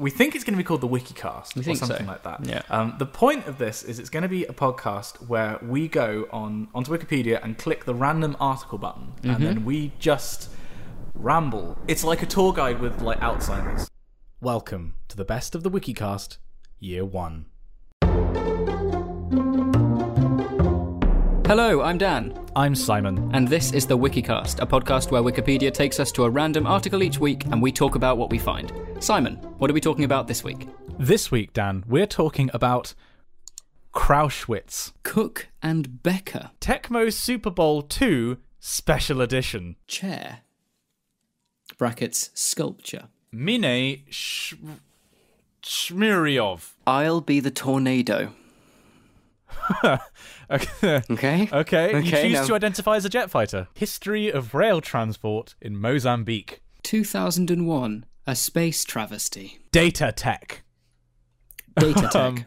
we think it's going to be called the WikiCast We think or so. something like that. Yeah. Um, the point of this is it's going to be a podcast where we go on onto Wikipedia and click the random article button, Mm-hmm. and then we just ramble. It's like a tour guide with like Alzheimer's. Welcome to the best of the WikiCast, Year One. Hello, I'm Dan, I'm Simon. and this is the WikiCast, a podcast where Wikipedia takes us to a random article each week and we talk about what we find. Simon, what are we talking about this week? This week, Dan, we're talking about Krauschwitz, Cook and Becker. Tecmo Super Bowl Two Special Edition. Chair. Brackets, sculpture. Mine Sh- Shmiryov. I'll be the tornado. okay. Okay? Okay. you Okay, choose now- to identify as a jet fighter. History of rail transport in Mozambique. 2001, a space travesty. Datatec. Data tech. Um,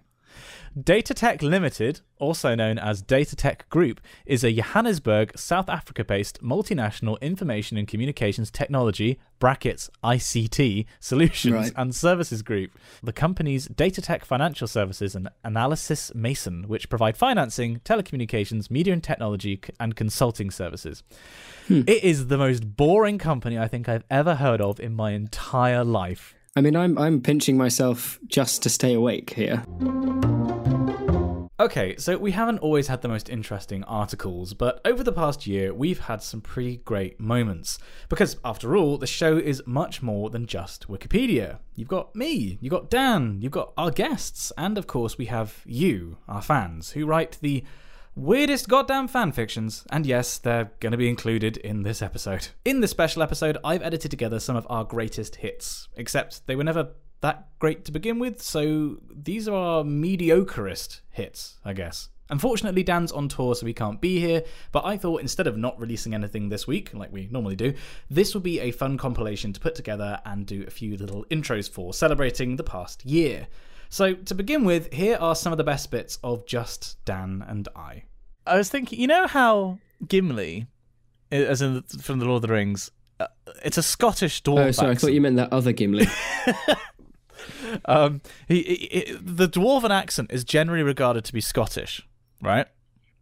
Datatec Limited, also known as Datatec Group, is a Johannesburg, South Africa based multinational information and communications technology brackets ICT solutions Right. and services group. The company's Datatec Financial Services and Analysys Mason, which provide financing, telecommunications, media and technology, and consulting services. Hmm. It is the most boring company I think I've ever heard of in my entire life. I mean, I'm, I'm pinching myself just to stay awake here. Okay, so we haven't always had the most interesting articles, but over the past year, we've had some pretty great moments. Because, after all, the show is much more than just Wikipedia. You've got me, you've got Dan, you've got our guests, and of course, we have you, our fans, who write the weirdest goddamn fan fictions, and yes, they're going to be included in this episode. In this special episode, I've edited together some of our greatest hits, except they were never that great to begin with, so these are our mediocrest hits, I guess. Unfortunately, Dan's on tour, so he can't be here, but I thought instead of not releasing anything this week, like we normally do, this would be a fun compilation to put together and do a few little intros for, celebrating the past year. So, to begin with, here are some of the best bits of just Dan and I. I was thinking, you know how Gimli, as in from the Lord of the Rings, uh, it's a Scottish dwarf. Oh, sorry, I thought you meant that other Gimli. Um, he, he, he- the dwarven accent is generally regarded to be Scottish, right?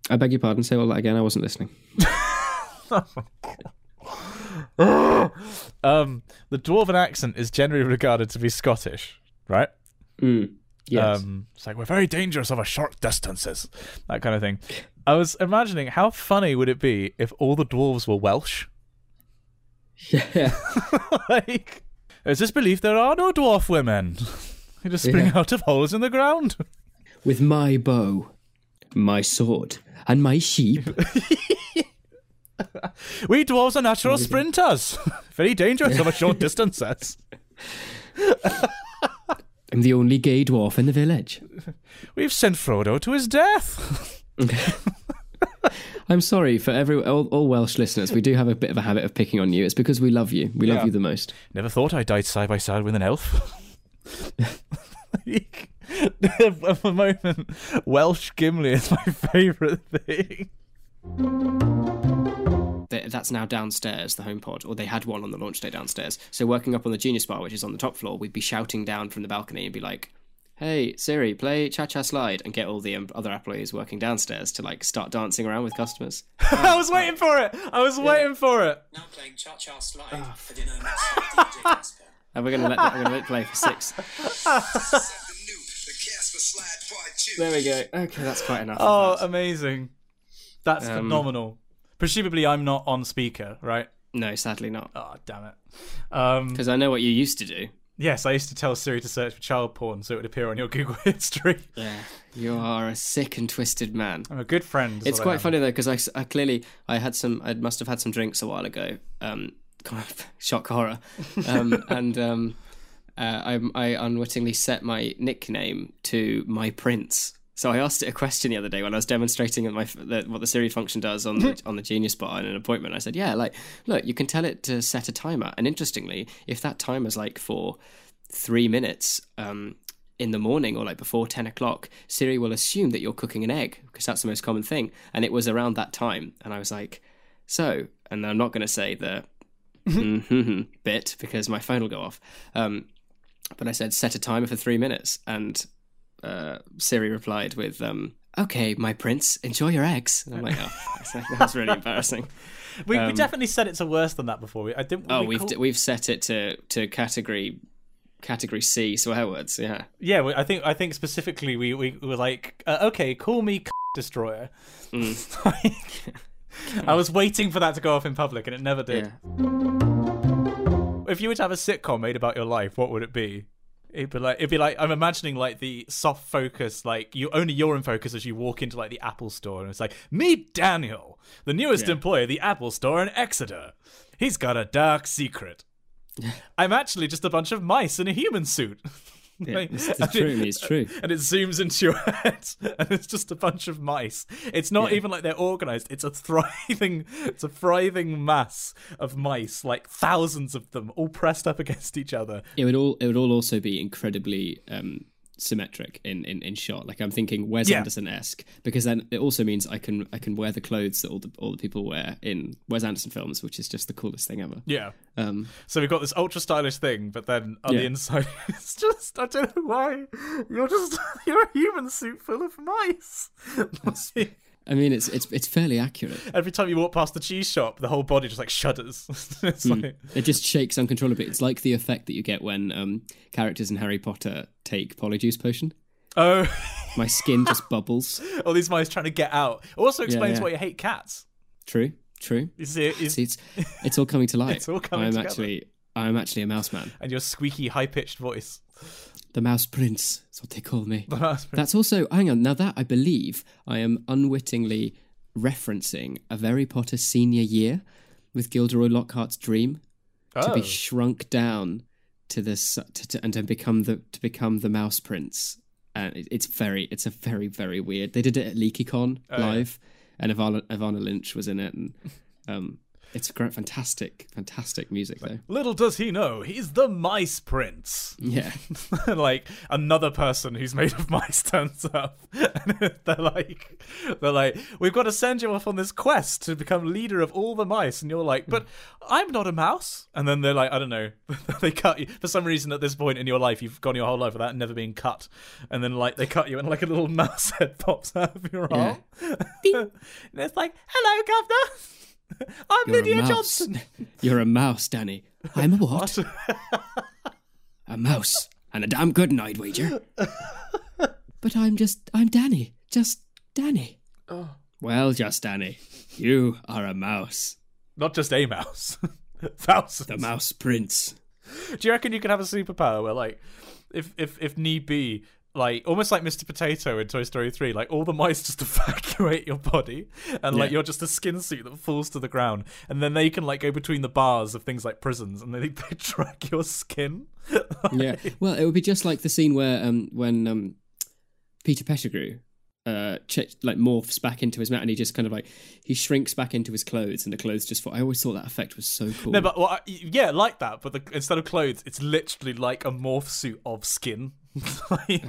I beg your pardon, say all that again, I wasn't listening. Um, the dwarven accent is generally regarded to be Scottish, right? Mm. Yes. Um, it's like we're very dangerous over short distances, that kind of thing. I was imagining how funny would it be if all the dwarves were Welsh? yeah. like, there's this belief there are no dwarf women. They just spring Yeah. out of holes in the ground. With my bow, my sword, and my sheep. We dwarves are natural sprinters. very dangerous over short distances. I'm the only gay dwarf in the village. We've sent Frodo to his death. I'm sorry for every all, all Welsh listeners. We do have a bit of a habit of picking on you. It's because we love you. We Yeah. love you the most. Never thought I died side by side with an elf. At the moment, Welsh Gimli is my favourite thing. That's now downstairs, the HomePod, or they had one on the launch day downstairs. So working up on the Genius Bar, which is on the top floor, we'd be shouting down from the balcony and be like, "Hey Siri, play Cha Cha Slide," and get all the um, other employees working downstairs to like start dancing around with customers. I was waiting for it. I was waiting for it. Now playing Cha Cha Slide for dinner next DJ And we're gonna let that, we're gonna let it play for six. There we go. Okay, that's quite enough. Oh, that. amazing. That's Um, phenomenal. Presumably, I'm not on speaker, right? no, sadly not, Oh, damn it. Um, because I know what you used to do. Yes, I used to tell Siri to search for child porn so it would appear on your Google history. Yeah, you are a sick and twisted man. I'm a good friend. It's I quite funny though because I clearly I had some I must have had some drinks a while ago. Um, kind of shock horror, um, and um, uh, I I unwittingly set my nickname to my prince. So I asked it a question the other day when I was demonstrating my the, what the Siri function does on the, on the Genius Bar in an appointment. I said, "Yeah, like look, you can tell it to set a timer, and interestingly, if that timer's like for three minutes." Um, in the morning or like before 10 o'clock, Siri will assume that you're cooking an egg because that's the most common thing. And it was around that time. And I was like, so, and I'm not going to say the bit because my phone will go off. Um, but I said set a timer for three minutes, and uh, Siri replied with, um, "Okay, my prince, enjoy your eggs." And I'm like, oh, that was really embarrassing. We, we Um, definitely said it to worse than that before. We, I didn't. Oh, we we've call- we've set it to to category category C swear words. Yeah, yeah. we- I think I think specifically we we were like, uh, okay, call me destroyer. Mm. I was waiting for that to go off in public, and it never did. yeah. If you were to have a sitcom made about your life, what would it be? It'd be like it'd be like I'm imagining like the soft focus, like you only you're in focus as you walk into like the Apple store, and it's like meet Daniel, the newest Yeah. employee of the Apple store in Exeter. He's got a dark secret. I'm actually just a bunch of mice in a human suit. Yeah, it's true. It's true. and it zooms into your head and it's just a bunch of mice it's not Yeah. even like they're organized it's a thriving it's a thriving mass of mice like thousands of them all pressed up against each other It would all it would all also be incredibly um, symmetric in, in, in shot. Like I'm thinking Wes Yeah. Anderson esque because then it also means I can I can wear the clothes that all the all the people wear in Wes Anderson films, which is just the coolest thing ever. yeah Um, so we've got this ultra stylish thing but then on the inside it's just i don't know why you're just you're a human suit full of mice I mean, it's it's it's fairly accurate. every time you walk past the cheese shop the whole body just like shudders it's Hmm. like It just shakes uncontrollably. It's like the effect that you get when um, characters in Harry Potter take polyjuice potion. oh My skin just bubbles. all these mice trying to get out also explains yeah. why you hate cats True, true. you see it you- See, it's it's all coming to light. It's all coming I'm together. actually I'm actually a mouse man. and your squeaky high pitched voice The mouse prince. That's what they call me. That's That's also hang on. Now that I believe I am unwittingly referencing a very Potter senior year with Gilderoy Lockhart's dream to Oh. be shrunk down to this to, to, and to become the to become the mouse prince. And it, it's very it's a very very weird. They did it at LeakyCon Oh, yeah. live, and Ivana, Evanna Lynch was in it, and um, it's great, fantastic, fantastic music though. Little does he know, he's the mice prince. Yeah, like another person who's made of mice turns up, and they're like, they're like, we've got to send you off on this quest to become leader of all the mice, and you're like, but I'm not a mouse. And then they're like, I don't know, they cut you for some reason at this point in your life, you've gone your whole life without never being cut, and then like they cut you, and like a little mouse head pops out of your Yeah. arm, and it's like, hello, governor. I'm you're Lydia. Johnson. You're a mouse, Danny. I'm a what? a mouse and a damn good night wager. but I'm just I'm Danny. Just Danny. Oh. Well, just Danny. You are a mouse. Not just a mouse. Thousands. The mouse prince. Do you reckon you could have a superpower where, like, if if if need be, like almost like Mr. Potato in Toy Story three, like all the mice just evacuate your body, and like Yeah. you're just a skin suit that falls to the ground, and then they can like go between the bars of things like prisons, and they they drag your skin. Yeah. Well, it would be just like the scene where um when um Peter Pettigrew uh ch- like morphs back into his mat and he just kind of like he shrinks back into his clothes and the clothes just fall. I always thought that effect was so cool. No, but well, I- yeah, like that, but the, instead of clothes, it's literally like a morph suit of skin. like,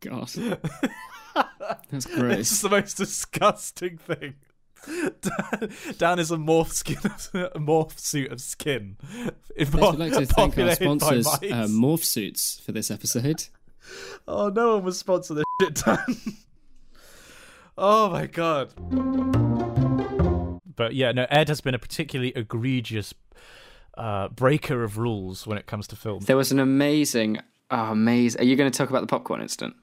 God. That's great. It's gross. the most disgusting thing. Dan, Dan is a morph skin, a morph suit of skin. Yes, we'd like to thank our sponsors, uh, Morph Suits, for this episode. oh, no one was sponsor this shit, Dan. Oh my god. But yeah, no, Ed has been a particularly egregious uh, breaker of rules when it comes to film. There was an amazing, oh, amazing. Are you going to talk about the popcorn incident?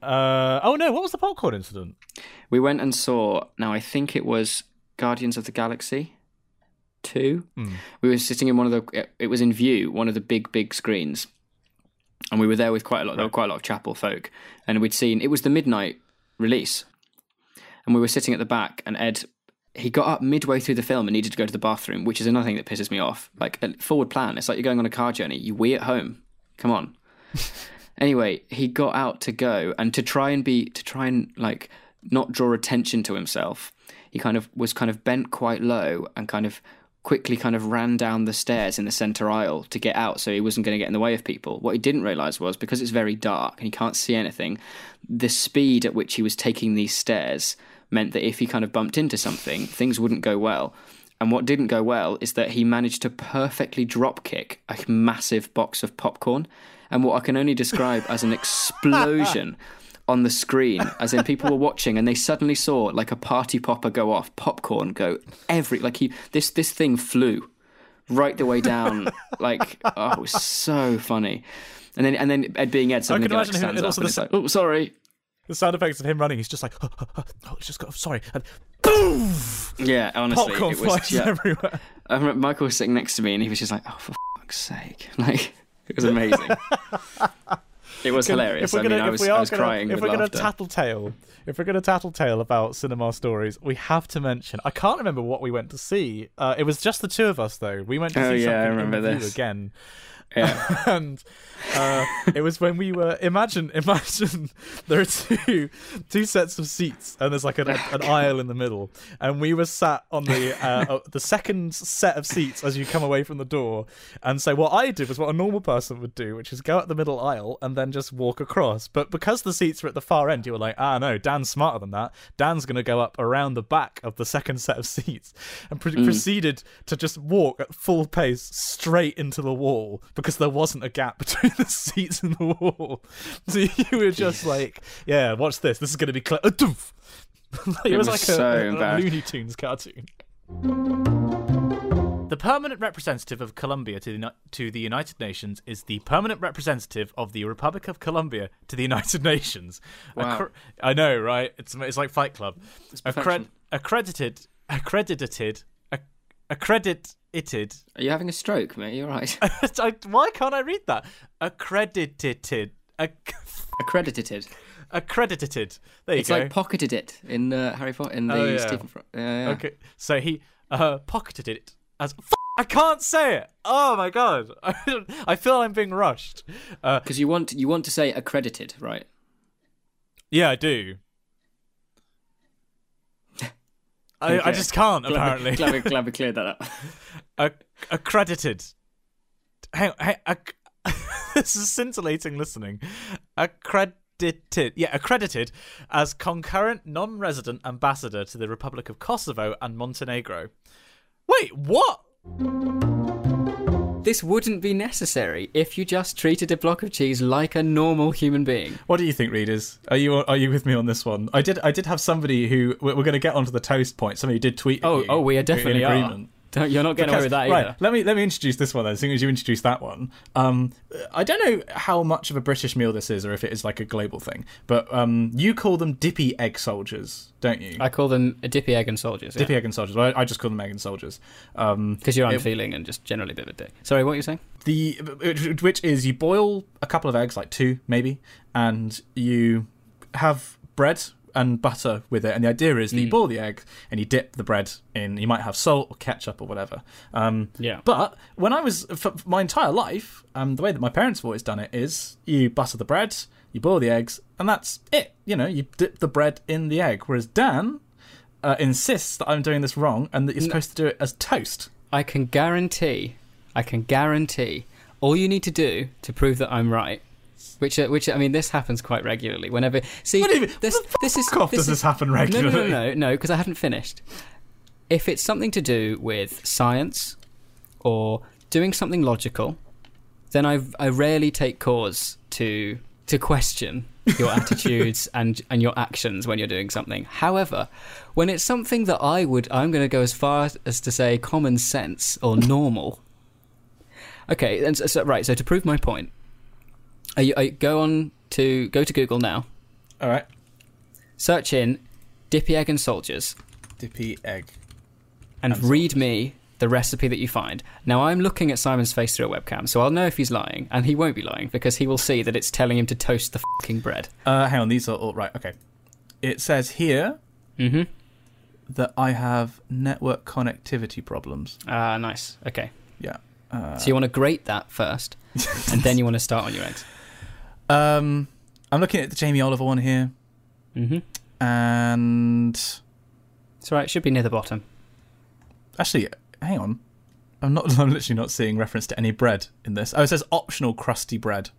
Uh, oh no, what was the popcorn incident? We went and saw. Now I think it was Guardians of the Galaxy two. We were sitting in one of the. It was in Vue, one of the big big screens, and we were there with quite a lot. There were quite a lot of chapel folk, and we'd seen. It was the midnight release, and we were sitting at the back, and Ed. He got up midway through the film and needed to go to the bathroom, which is another thing that pisses me off. Like a forward plan. It's like you're going on a car journey. You wee at home. Come on. Anyway, he got out to go and to try and be to try and like not draw attention to himself. He kind of was kind of bent quite low and kind of quickly kind of ran down the stairs in the center aisle to get out so he wasn't going to get in the way of people. What he didn't realize was because it's very dark and he can't see anything, the speed at which he was taking these stairs meant that if he kind of bumped into something, things wouldn't go well. And what didn't go well is that he managed to perfectly drop kick a massive box of popcorn and what I can only describe as an explosion on the screen, as in people were watching and they suddenly saw like a party popper go off, popcorn go every like he this this thing flew right the way down, like oh, it was so funny. And then and then Ed being Ed suddenly like, stands up and it's sa- like, oh sorry, The sound effects of him running, he's just like, oh, it's just got, sorry. And boom! yeah, honestly, Popcorn it was flies just, everywhere. I remember Michael was sitting next to me and he was just like, oh for fuck's sake, like it was amazing. it was hilarious. If we're I gonna, mean, I if was, we I are was gonna, crying if we're gonna laughter. tattletale, if we're gonna tattletale about cinema stories, we have to mention. I can't remember what we went to see. Uh, it was just the two of us, though. We went to Oh, see yeah, I remember in this. again. Yeah. and uh, it was when we were imagine imagine there are two two sets of seats and there's like an, an aisle in the middle. And we were sat on the uh, uh, the second set of seats as you come away from the door. And so what I did was what a normal person would do which is go up the middle aisle and then just walk across. But because the seats were at the far end you were like ah no Dan's smarter than that. Dan's gonna go up around the back of the second set of seats and pre- proceeded to just walk at full pace straight into the wall because there wasn't a gap between the seats and the wall. So you were just like, yeah, watch this. This is going to be clear. it, It was, was like so a, a, a. Looney Tunes cartoon. The permanent representative of Colombia to the, to the United Nations is the permanent representative of the Republic of Colombia to the United Nations. Wow. Accre- I know, right? It's it's like Fight Club. Accred- perfection. accredited, accredited, ac- accredited. Are you having a stroke, mate? You're right. I, why can't I read that? Accredited. Ac- Accredited. accredited. There you It's go. like pocketed it in uh, Harry Potter in the Oh, yeah. Stephen. Fry. Yeah, yeah. Okay, so he uh, pocketed it as. F- I can't say it. Oh my god! I feel I'm being rushed. Uh, Because you want you want to say accredited, right? yeah, I do. I, I just can't Glad we- apparently. glad, we, glad we cleared that up. Ac- accredited. Hang, hang, ac- this is scintillating listening. Accredited, yeah, accredited as concurrent non-resident ambassador to the Republic of Kosovo and Montenegro. Wait, what? This wouldn't be necessary if you just treated a block of cheese like a normal human being. What do you think, readers? Are you are you with me on this one? I did I did have somebody who we're, we're going to get onto the toast point. Somebody did tweet. Oh, you oh, we are definitely in definitely are. Don't, you're not getting away with that either. right, let me let me introduce this one then. As soon as you introduce that one, um, I don't know how much of a British meal this is, or if it is like a global thing. But um, you call them dippy egg soldiers, don't you? I call them a dippy egg and soldiers. dippy egg and soldiers. Well, I just call them egg and soldiers. Um, Because you're It- unfeeling and just generally a bit of a dick. Sorry, what were you saying? the which is you boil a couple of eggs, like two maybe, and you have bread and butter with it. And the idea is that you boil the egg and you dip the bread in. You might have salt or ketchup or whatever. Um, Yeah. But when I was for for my entire life, um, the way that my parents have always done it is you butter the bread, you boil the eggs, and that's it. You know, you dip the bread in the egg. Whereas Dan uh, insists that I'm doing this wrong and that you're supposed to do it as toast. I can guarantee, I can guarantee, all you need to do to prove that I'm right, which, uh, which I mean, this happens quite regularly. Whenever see, What do you mean? this, this is off, does is- this happen No, no, regularly? no, no, no, because I haven't finished. If it's something to do with science or doing something logical, then I I rarely take cause to to question your attitudes and and your actions when you're doing something. However, when it's something that I would I'm going to go as far as to say common sense or normal. Okay, and so, right. So to prove my point, are you, are you- go on to go to Google now. All right. Search in dippy egg and soldiers Dippy egg. and And read me the recipe that you find. Now I'm looking at Simon's face through a webcam, so I'll know if he's lying, and he won't be lying because he will see that it's telling him to toast the fucking bread. Uh, hang on, these are all right. Okay. It says here Mm-hmm. that I have network connectivity problems. Ah, nice. Okay. Yeah. Uh, So you want to grate that first, and then you want to start on your eggs. Um, I'm looking at the Jamie Oliver one here, Mm-hmm. and It's all right. It should be near the bottom. actually, hang on. I'm not. I'm literally not seeing reference to any bread in this. Oh, it says optional crusty bread,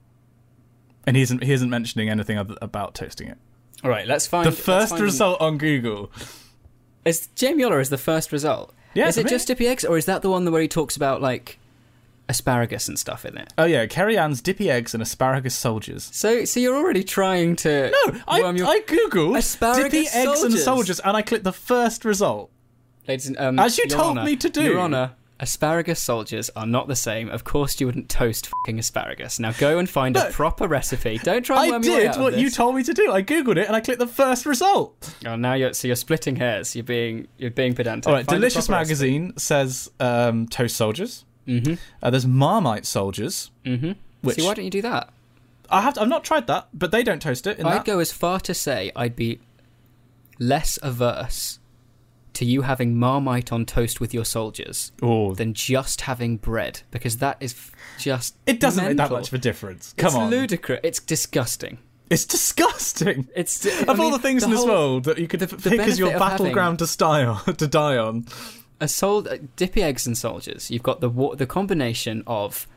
and he isn't. He isn't mentioning anything other, about toasting it. All right. Let's find The first find- result on Google. Is Jamie Oliver is the first result? Yeah, Is it me. just dippy eggs, or is that the one where he talks about like asparagus and stuff in it. Oh yeah, Kerryann's dippy eggs and asparagus soldiers. So, so you're already trying to No, I, worm your- I googled Asparagus dippy eggs and soldiers. soldiers, and I clicked the first result. Ladies and, um, As you Your told Honour- me to do. Your Honour, asparagus soldiers are not the same. Of course, you wouldn't toast fucking asparagus. Now go and find No. a proper recipe. Don't try and I worm your way did out of what you told me to do. I googled it and I clicked the first result. Oh, now you're so you're splitting hairs. You're being you're being pedantic. All right, Find Delicious proper recipe. Magazine says um, toast soldiers. Mhm. Uh, there's Marmite soldiers. Mhm. Which See, why don't you do that? I have. I've not tried that, but they don't toast it. In I'd that. go as far to say I'd be less averse to you having Marmite on toast with your soldiers Oh, than just having bread because that is f- just it doesn't make that much of a difference. Come it's on, ludicrous. It's disgusting. it's disgusting. It's of I all mean, the things in this world that you could the- the pick as your benefit of having- battleground to die on, to die on. A sol- uh, dippy eggs and soldiers. You've got the wa- the combination of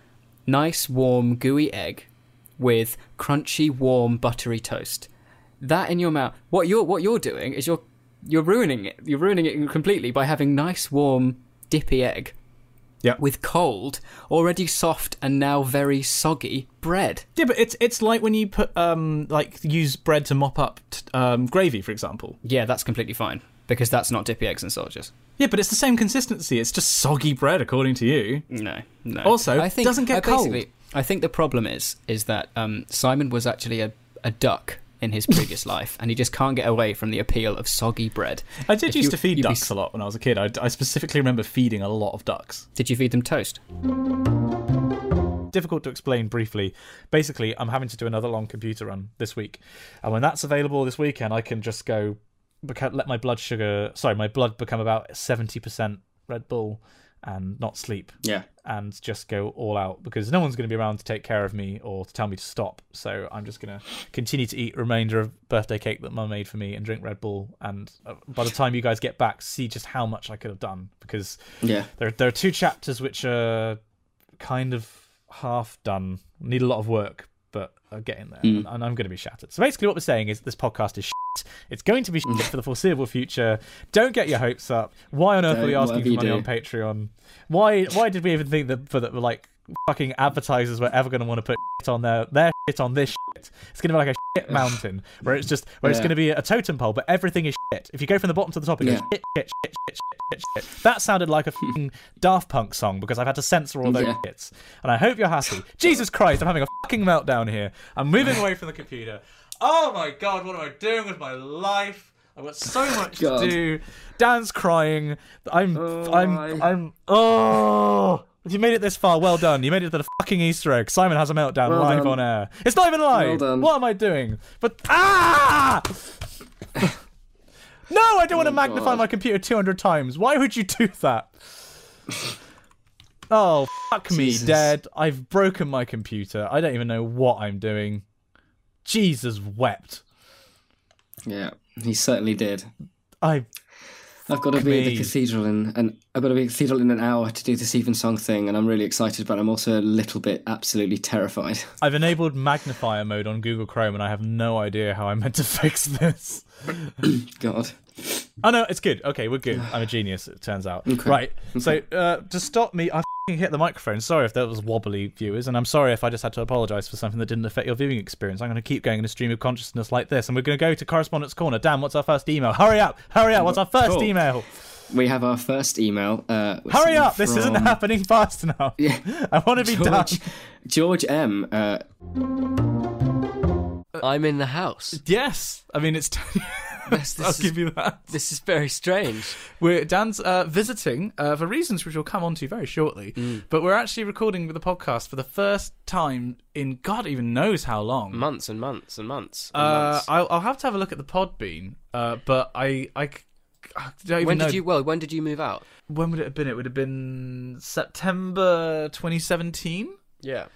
nice warm gooey egg with crunchy warm buttery toast. That in your mouth. What you're what you're doing is you're you're ruining it. You're ruining it completely by having nice warm dippy egg Yeah. with cold, already soft and now very soggy bread. Yeah, but it's it's like when you put um like use bread to mop up t- um gravy, for example. Yeah, that's completely fine because that's not dippy eggs and soldiers. Yeah, but it's the same consistency. It's just soggy bread, according to you. No, no. Also, I think doesn't get I cold. I think the problem is is that um, Simon was actually a, a duck in his previous life, and he just can't get away from the appeal of soggy bread. I did If used you- to feed you'd be ducks s- a lot when I was a kid. I, I specifically remember feeding a lot of ducks. Did you feed them toast? difficult to explain briefly. Basically, I'm having to do another long computer run this week, and when that's available this weekend, I can just go beca- let my blood sugar, sorry, my blood become about seventy percent Red Bull, and not sleep, Yeah. and just go all out because no one's going to be around to take care of me or to tell me to stop. So I'm just going to continue to eat remainder of birthday cake that Mum made for me and drink Red Bull. And uh, by the time you guys get back, see just how much I could have done because Yeah. there there are two chapters which are kind of half done, need a lot of work, but are getting there, Mm. and, and I'm going to be shattered. So basically, what we're saying is this podcast is shit. It's going to be shit mm. for the foreseeable future. Don't get your hopes up. Why on earth were we Don't, asking for money do. on Patreon? Why why did we even think that for that like fucking advertisers were ever going to want to put shit on their their shit on this shit? It's going to be like a shit mountain where it's just where it's going to be a totem pole, but everything is shit. If you go from the bottom to the top, it goes Yeah. shit, shit, shit, shit, shit, shit, shit. That sounded like a fucking Daft Punk song because I've had to censor all those Yeah. hits. And I hope you're happy. Jesus Christ, I'm having a fucking meltdown here. I'm moving away from the computer. Oh my god, what am I doing with my life? I've got so much God. to do. Dan's crying. I'm Oh, I'm my. I'm oh you made it this far, well done. You made it to the fucking Easter egg. Simon has a meltdown Well live done. on air. It's not even live. Well done. What am I doing? But ah! no, I don't want to Oh, magnify God. my computer 200 times. Why would you do that? Oh, fuck me, Jesus. dead. I've broken my computer. I don't even know what I'm doing. Jesus wept. Yeah. He certainly did. I I've got to be at the cathedral in and I've got to be at the cathedral in an hour to do this even song thing, and I'm really excited, but I'm also a little bit absolutely terrified. I've enabled magnifier mode on Google Chrome and I have no idea how I'm meant to fix this. God. Oh no, it's good. Okay, we're good. I'm a genius, it turns out. Okay. Right. So uh, to stop me, I hit the microphone. Sorry if that was wobbly, viewers, and I'm sorry if I just had to apologise for something that didn't affect your viewing experience. I'm going to keep going in a stream of consciousness like this, and we're going to go to correspondence corner. Dan, what's our first email? Hurry up! Hurry up! What's our first Cool. email? We have our first email. Uh, Hurry is up! This isn't happening fast enough. Yeah. I want to be done. George, George M. Uh, I'm in the house. Yes, I mean it's. This, I'll is, give you that. this is very strange. We're Dan's uh, visiting uh, for reasons which we'll come on to very shortly. Mm. But we're actually recording the podcast for the first time in God even knows how long. Months and months and months. And Uh, months. I'll, I'll have to have a look at the Podbean. Uh, but I, don't even when know. did you? Well, when did you move out? When would it have been? It would have been September 2017. Yeah.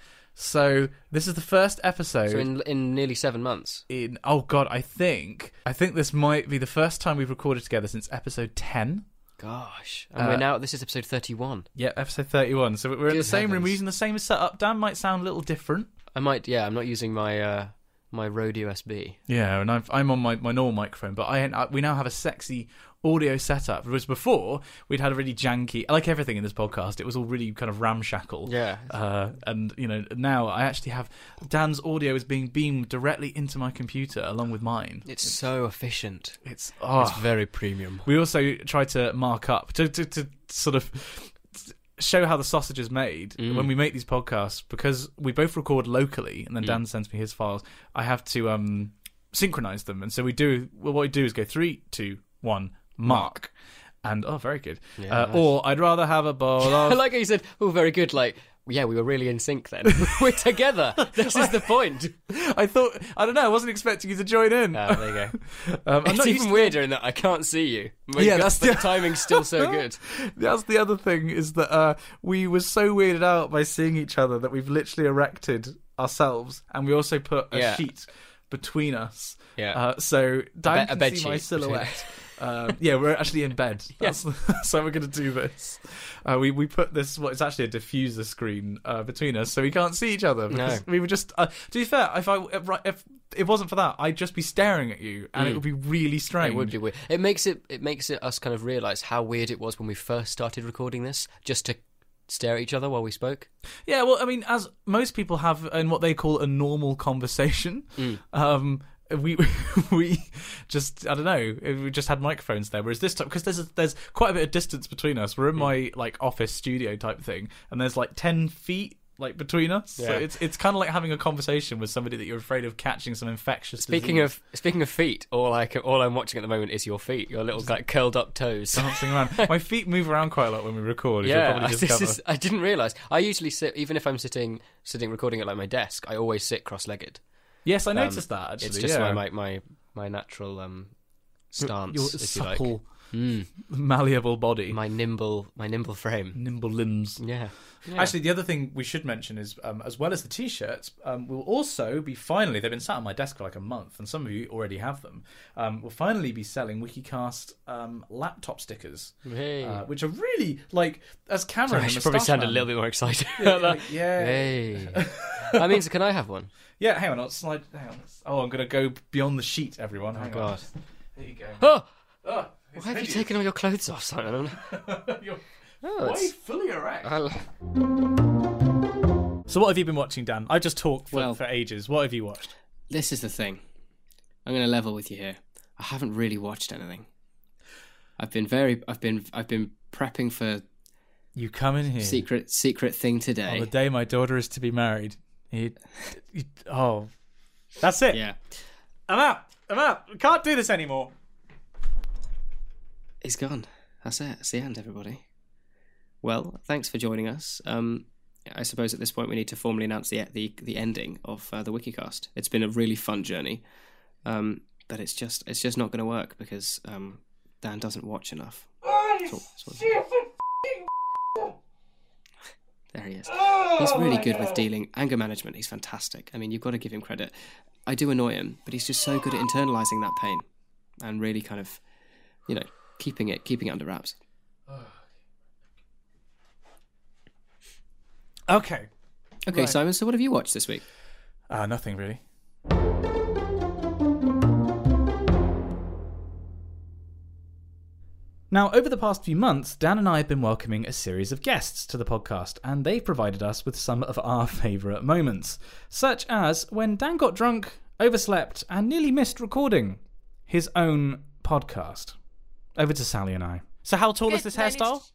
So this is the first episode. So in in nearly seven months. in oh god, I think I think this might be the first time we've recorded together since episode 10. Gosh. And Uh, we're now. This is episode thirty-one. Yeah, episode 31. So we're in the same room, heavens. we're using the same setup. Dan might sound a little different. I might. Yeah. I'm not using my uh my Rode USB. Yeah, and I've, I'm on my, my normal microphone, but I, I we now have a sexy audio setup. Whereas before we'd had a really janky, like everything in this podcast, it was all really kind of ramshackle. Yeah. Uh, and you know now I actually have Dan's audio is being beamed directly into my computer along with mine. It's so efficient. It's oh, It's very premium. We also try to mark up to, to, to sort of show how the sausage is made Mm. when we make these podcasts because we both record locally and then Dan sends me his files. I have to um, synchronize them, and so we do. Well, what we do is go three, two, one, mark, and oh, very good. Yeah, uh, nice. Or I'd rather have a bowl I of. like how you said, "Oh, very good." Like, yeah, we were really in sync then. we're together. This is the point. I thought I don't know. I wasn't expecting you to join in. Ah, there you go. um, I'm It's not even used to- weirder in that I can't see you. But Yeah, but that's the the- timing's still so good. That's the other thing is that uh, we were so weirded out by seeing each other that we've literally erected ourselves, and we also put a Yeah. sheet between us. Yeah. Uh, so Dan a can bed see my sheet silhouette. Um, yeah, we're actually in bed. That's, that's how we're going to do this. Uh, we we put this What what is actually a diffuser screen uh, between us, so we can't see each other. No. we were just. Uh, to be fair, if I if, if it wasn't for that, I'd just be staring at you, and it would be really strange. Mm. It would be weird. It makes it it makes it us kind of realize how weird it was when we first started recording this, just to stare at each other while we spoke. Yeah, well, I mean, as most people have in what they call a normal conversation, Mm. um, we we just I don't know, we just had microphones there. Whereas this time, because there's a, there's quite a bit of distance between us. We're in Mm. my like office studio type thing, and there's like ten feet like between us. So it's it's kind of like having a conversation with somebody that you're afraid of catching some infectious. Speaking disease. of speaking of feet, all I can, all I'm watching at the moment is your feet, your little like curled up toes. dancing around, my feet move around quite a lot when we record. Yeah, probably this is, I didn't realize. I usually sit, even if I'm sitting sitting recording at like my desk, I always sit cross-legged. Yes, I Um, noticed that. Actually, it's just yeah. my, my my natural um stance, your if you supple, like. Mm, malleable body, my nimble my nimble frame. nimble limbs. Yeah. Actually, the other thing we should mention is, um, as well as the T-shirts, um, we'll also be finally. They've been sat on my desk for like a month, and some of you already have them. Um, we'll finally be selling WikiCast um, laptop stickers, Hey. uh, which are really like as Cameron. I should probably Moustache sound a little bit more excited. Yeah, that. like, yeah, Hey. I mean, so can I have one? yeah. Hang on, I'll slide. Hang on. Oh, I'm gonna go beyond the sheet, everyone. Oh Hang God. on. There you go. Oh, Oh, it's why have you taken all your clothes off, Simon? You're Oh, way fully erect. I'll- So, what have you been watching, Dan? I just talked for, Well- for ages. What have you watched? This is the thing. I'm going to level with you here. I haven't really watched anything. I've been very. I've been. I've been prepping for You come in here. secret secret thing today. On the day my daughter is to be married. You, you- oh, that's it. Yeah, I'm out. I'm out. I can't do this anymore. He's gone. That's it. That's the end, everybody. Well, thanks for joining us. Um, I suppose at this point we need to formally announce the the, the ending of uh, the WikiCast. It's been a really fun journey, um, but it's just it's just not going to work because um, Dan doesn't watch enough. That's There he is. He's really good with dealing anger management. He's fantastic. I mean, you've got to give him credit. I do annoy him, but he's just so good at internalizing that pain and really kind of, you know, keeping it keeping it under wraps. Okay. Okay, Right. Simon. So what have you watched this week? Uh, nothing really. Now, over the past few months, Dan and I have been welcoming a series of guests to the podcast, and they've provided us with some of our favourite moments, such as when Dan got drunk, overslept, and nearly missed recording his own podcast. Over to Sally and I. So, how tall is this no hairstyle? to-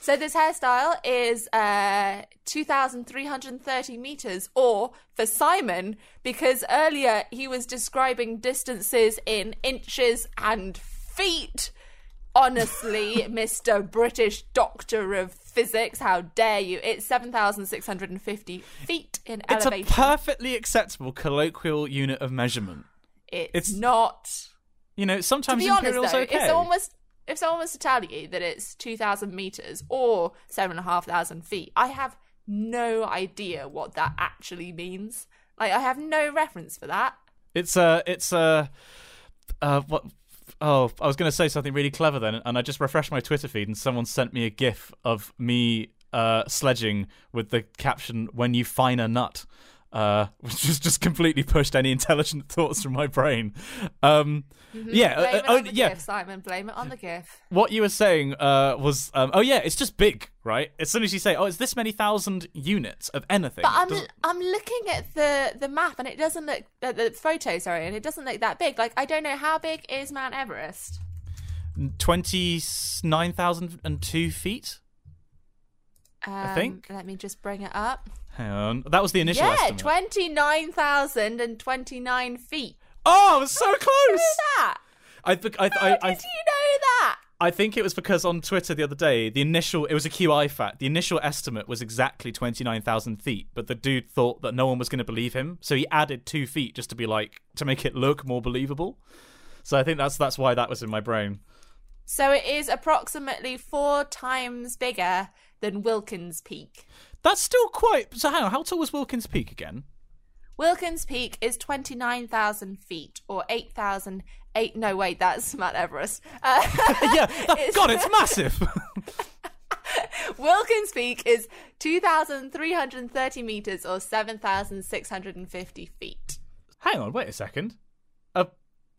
So this hairstyle is uh, 2,330 meters, or for Simon, because earlier he was describing distances in inches and feet. Honestly, Mr. British Doctor of Physics, how dare you? It's 7,650 feet in It's a perfectly acceptable colloquial unit of measurement. it's, it's- not. You know, To sometimes be honest, imperial's though, okay. if someone was if someone was to tell you that it's two thousand meters or seven and a half thousand feet, I have no idea what that actually means. Like, I have no reference for that. It's uh it's uh uh what oh I was going to say something really clever then and I just refreshed my Twitter feed and someone sent me a gif of me uh sledging with the caption when you fine a nut uh, which has just completely pushed any intelligent thoughts from my brain. Um, Yeah, Blame uh, it uh, the yeah. GIF, Simon. Blame it on the GIF. What you were saying uh, was, um, oh yeah, it's just big, right? As soon as you say, oh, it's this many thousand units of anything. But I'm doesn't- I'm looking at the the map and it doesn't look uh, the photo, sorry, and it doesn't look that big. Like I don't know how big is Mount Everest. 29,002 feet? Um, think. Let me just bring it up. Hang on. That was the initial yeah, estimate. twenty nine thousand and twenty nine feet. oh, I was so Who close! knew that? I, think I, How I, did I, you know that? I think it was because on Twitter the other day, the initial, it was a QI fact. The initial estimate was exactly 29,000 feet, but the dude thought that no one was going to believe him. So he added two feet just to be like, to make it look more believable. So I think that's that's why that was in my brain. So it is approximately four times bigger than Wilkins Peak. That's still quite. So hang on, how tall was Wilkins Peak again? Wilkins Peak is 29,000 feet or 8,000. Eight, no, wait, that's Mount Everest. Uh, yeah, that, God, it's massive. Wilkins Peak is 2,330 meters or 7,650 feet. hang on, wait a second. A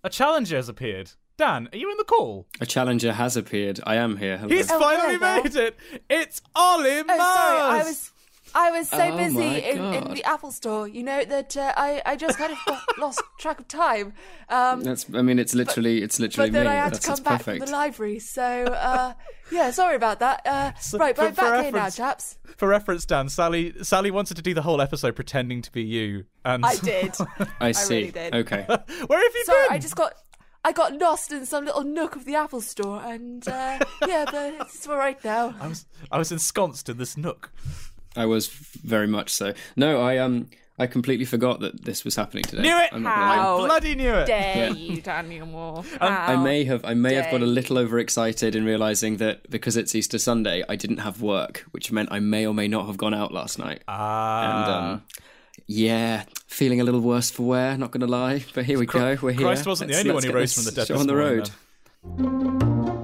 a challenger has appeared. Dan, are you in the call? A challenger has appeared. I am here. Hello. He's Oh, finally hello made it. It's Ollie Oh, Mars. sorry, I was. I was so Oh busy in, in the Apple store, you know, that uh, I, I just kind of got lost track of time. Um, That's. I mean, it's literally. it's literally but then me. I had That's to come back perfect. from the library. So, uh, yeah, sorry about that. Uh, right, for- right for back here now, reference- chaps. For reference, Dan, Sally Sally wanted to do the whole episode pretending to be you, and I did. I see. really did. Okay. Where have you Sorry, been? I just got I got lost in some little nook of the Apple store, and uh, yeah, but it's all right now. I was I was ensconced in this nook. I was very much so. No, I um, I completely forgot that this was happening today. Knew it. I'm not gonna lie. How I bloody knew it. Dare Yeah. you, Daniel Maw? I How may have I may have got a dare little overexcited in realizing that because it's Easter Sunday, I didn't have work, which meant I may or may not have gone out last night. Ah. and um, yeah, feeling a little worse for wear. Not gonna lie, but here we go. We're here. Christ wasn't the Let's- only one let's who get rose from this the dead show this on the morning, road.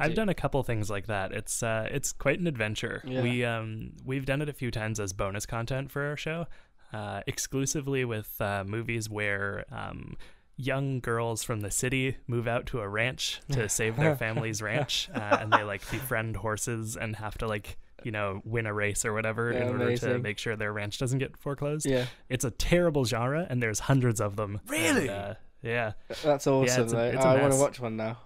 I've done a couple things like that. It's uh, it's quite an adventure. Yeah. We um we've done it a few times as bonus content for our show, uh, exclusively with uh, movies where um young girls from the city move out to a ranch to save their family's ranch, uh, and they like befriend horses and have to like you know win a race or whatever in Yeah, order to make sure their ranch doesn't get foreclosed. Yeah, It's a terrible genre, and there's hundreds of them. Really? And, uh, yeah. that's awesome. it's a- it's I want to watch one now.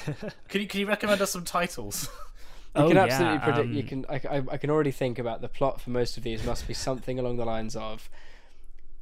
Can you can you recommend us some titles? You Oh, can yeah, absolutely predict. You um, can. I, I, I can already think about the plot for most of these. Must be something along the lines of.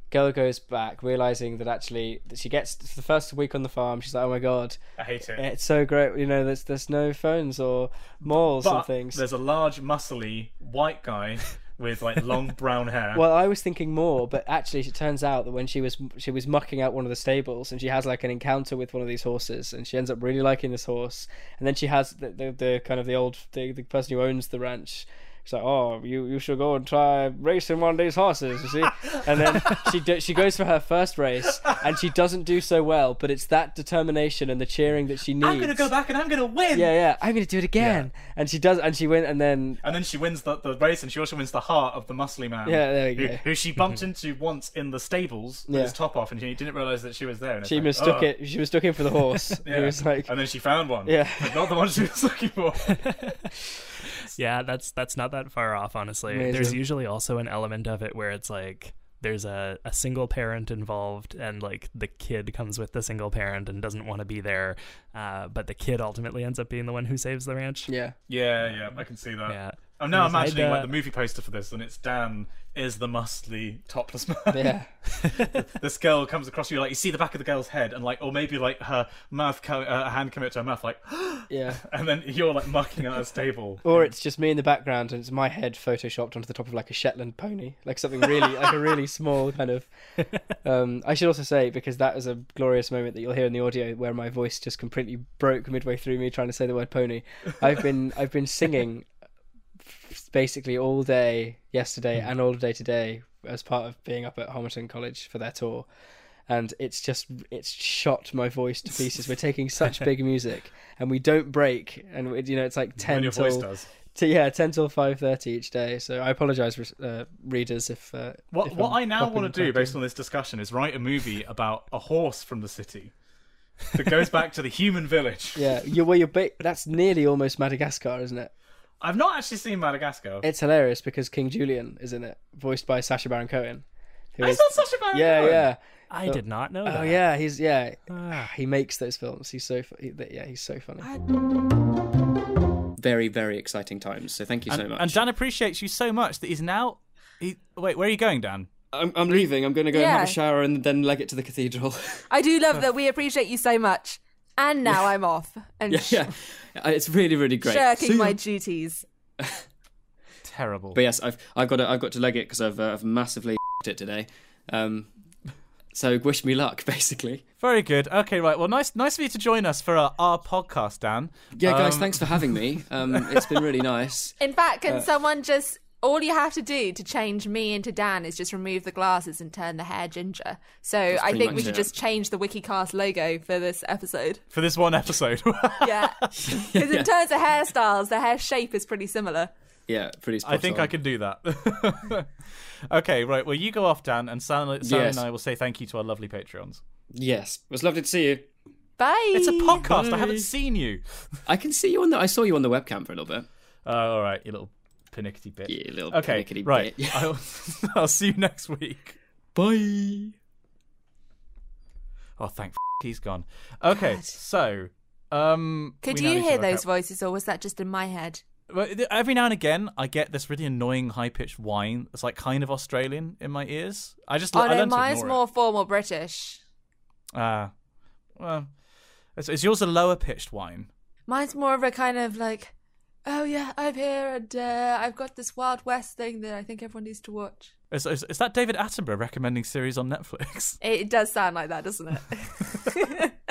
Girl goes back, realizing that actually that she gets the first week on the farm. She's like, "Oh my god, I hate it. it's so great!" You know, there's there's no phones or malls but and things. there's a large, muscly white guy with like long brown hair. Well, I was thinking more, but actually, it turns out that when she was she was mucking out one of the stables, and she has like an encounter with one of these horses, and she ends up really liking this horse, and then she has the the, the kind of the old the, the person who owns the ranch. She's like, "Oh, you, you should go and try racing one of these horses," you see. And then she do, she goes for her first race, and she doesn't do so well. But it's that determination and the cheering that she needs. I'm gonna go back and I'm gonna win. Yeah, yeah. I'm gonna do it again, and she does, and she win, and then And then she wins the, the race, and she also wins the heart of the muscly man. Yeah, there we who, go. Who she bumped into once in the stables with Yeah. his top off, and she didn't realize that she was there. And she like, mistook oh. it. She mistook him for the horse. Yeah. Was like, and then she found one. Yeah. But not the one she was looking for. Yeah, that's that's not that far off, honestly. Amazing. There's usually also an element of it where it's like there's a, a single parent involved and like the kid comes with the single parent and doesn't want to be there uh, but the kid ultimately ends up being the one who saves the ranch yeah. yeah, yeah, I can see that. yeah I'm now I'd, imagining uh, like the movie poster for this, and it's Dan is the muscly topless man. Yeah. this girl comes across you, like you see the back of the girl's head, and like, or maybe like her mouth, co- uh, hand come to her mouth, like, Yeah. and then you're like mucking at a stable. Or it's just me in the background and it's my head photoshopped onto the top of like a Shetland pony, like something really, like a really small kind of. Um, I should also say because that is a glorious moment that you'll hear in the audio where my voice just completely broke midway through me trying to say the word pony. I've been I've been singing basically all day yesterday and all day today as part of being up at Homerton College for their tour. And it's just it's shot my voice to pieces. We're taking such big music, and we don't break. And we, you know, it's like ten your till voice does. to yeah, ten till five thirty each day. So I apologise, uh, readers, if uh, What if what I'm I now want to do, based on this discussion, is write a movie about a horse from the city that goes back to the human village. yeah, you well, you're ba- that's nearly almost Madagascar, isn't it? I've not actually seen Madagascar. It's hilarious because King Julien is in it, voiced by Sacha Baron Cohen. who It's is- not such a bad yeah, yeah. I did not know that. Oh yeah, he's yeah. Ah. He makes those films. He's so fu- he- yeah, he's so funny. Very, very exciting times. So thank you so And, much. and Dan appreciates you so much that he's now. He, wait, where are you going, Dan? I'm, I'm leaving. I'm going to go and have Yeah. a shower and then leg it to the cathedral. I do love that we appreciate you so much. And now I'm off and yeah, yeah. Uh, It's really, really great. shirking See ya. my duties. Terrible. But yes, I've I've got to I've got to leg it because I've uh, I've massively it today. Um, so wish me luck, basically. Very good. Okay, right. Well, nice, nice of you to join us for our, our podcast, Dan. Yeah, guys, Um, thanks for having me. Um, it's been really nice. In fact, Uh, can someone just all you have to do to change me into Dan is just remove the glasses and turn the hair ginger. So I think we should it. just change the WikiCast logo for this episode. for this one episode. Yeah, because in terms of hairstyles, the hair shape is pretty similar. Yeah, pretty. Spot I think on. I can do that. okay, right. Well, you go off, Dan, and Sally, Sally Yes. and I will say thank you to our lovely Patreons. Yes, it was lovely to see you. Bye. It's a podcast. I haven't seen you. I can see you on the. I saw you on the webcam for a little bit. Uh, all right, you little pernickety bit. Yeah, little okay, pernickety right. bit. I'll, I'll see you next week. Bye. Oh, thank f- he's gone. Okay, God. so um, Could you hear those out- voices, or was that just in my head? Well, every now and again, I get this really annoying high pitched whine that's like kind of Australian in my ears. I just Oh I no, learned to mine's ignore more formal British. It. Ah, well, is, is yours a lower pitched whine? Mine's more of a kind of like, oh yeah, I'm here and uh, I've got this Wild West thing that I think everyone needs to watch. Is, is, is that David Attenborough recommending series on Netflix? It, it does sound like that, doesn't it?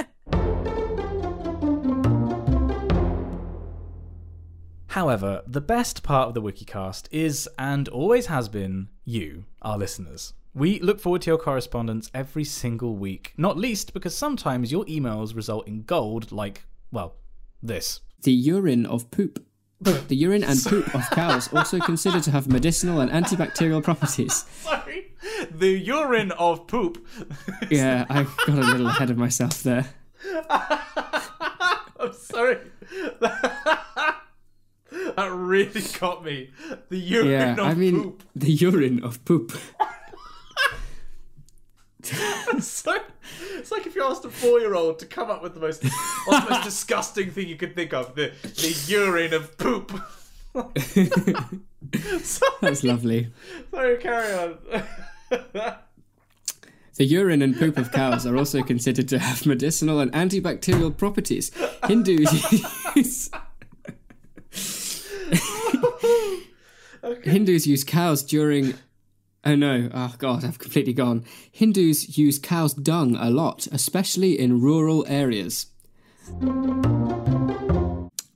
However, the best part of the Wikicast is, and always has been, you, our listeners. We look forward to your correspondence every single week, not least because sometimes your emails result in gold like, well, this. The urine of poop. The urine and poop of cows also considered to have medicinal and antibacterial properties. Sorry, the urine of poop. Yeah, I got a little ahead of myself there. I'm sorry. that really got me. The urine Yeah, of I mean, poop. the urine of poop. So, it's like if you asked a four-year-old to come up with the most, the most disgusting thing you could think of, the the urine of poop. That's lovely. sorry, carry on. The urine and poop of cows are also considered to have medicinal and antibacterial properties. Hindus use. Hindus use cows during. Oh no, oh god, I've completely gone. Hindus use cow's dung a lot, especially in rural areas.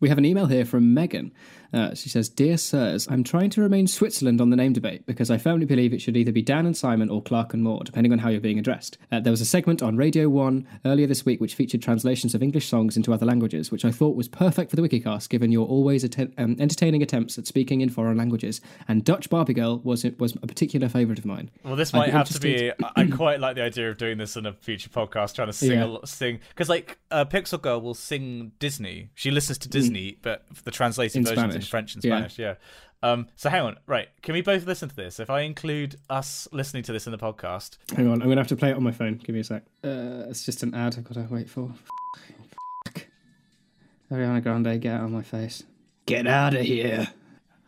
We have an email here from Megan. Uh, she says, Dear Sirs, I'm trying to remain Switzerland on the name debate because I firmly believe it should either be Dan and Simon or Clark and Moore, depending on how you're being addressed. Uh, there was a segment on Radio 1 earlier this week which featured translations of English songs into other languages, which I thought was perfect for the Wikicast given your always atten- um, entertaining attempts at speaking in foreign languages. And Dutch Barbie Girl was, was a particular favourite of mine. Well, this might have to be. I quite like the idea of doing this in a future podcast, trying to sing Yeah. a lot, sing because like uh, Pixel Girl will sing Disney. She listens to Disney, but the translated Mm. In versions in Spanish. French and Spanish. Yeah. Um. So hang on. Right. Can we both listen to this? If I include us listening to this in the podcast, Hang on, I'm going to have to play it on my phone. Give me a sec. Uh, it's just an ad I've got to wait for. Fuck. Ariana Grande, get out of my face. Get out of here.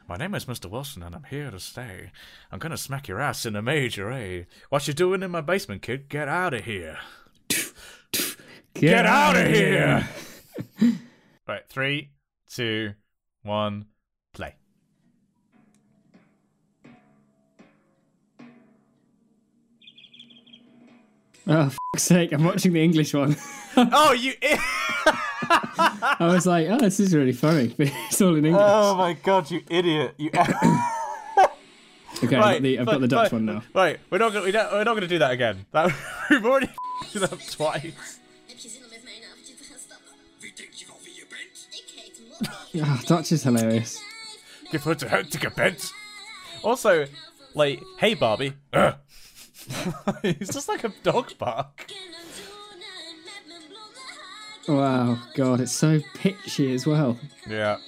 My name is Mr. Wilson, and I'm here to stay. I'm gonna smack your ass in a major A. What you doing in my basement, kid? Get out of here! Get, out of here! right, three, two, one, play. Oh, fuck's sake, I'm watching the English one. oh, you! I was like, oh, this is really funny, but it's all in English. oh my god, you idiot! You. okay, I've, got the, I've got the Dutch one now. Right, we're not gonna we we're not gonna do that again. That we've already it up twice. Ah, Dutch is hilarious. Give her to help to bent. Also, like, hey Barbie. Ugh. it's just like a dog bark. Wow, God, it's so pitchy as well. Yeah.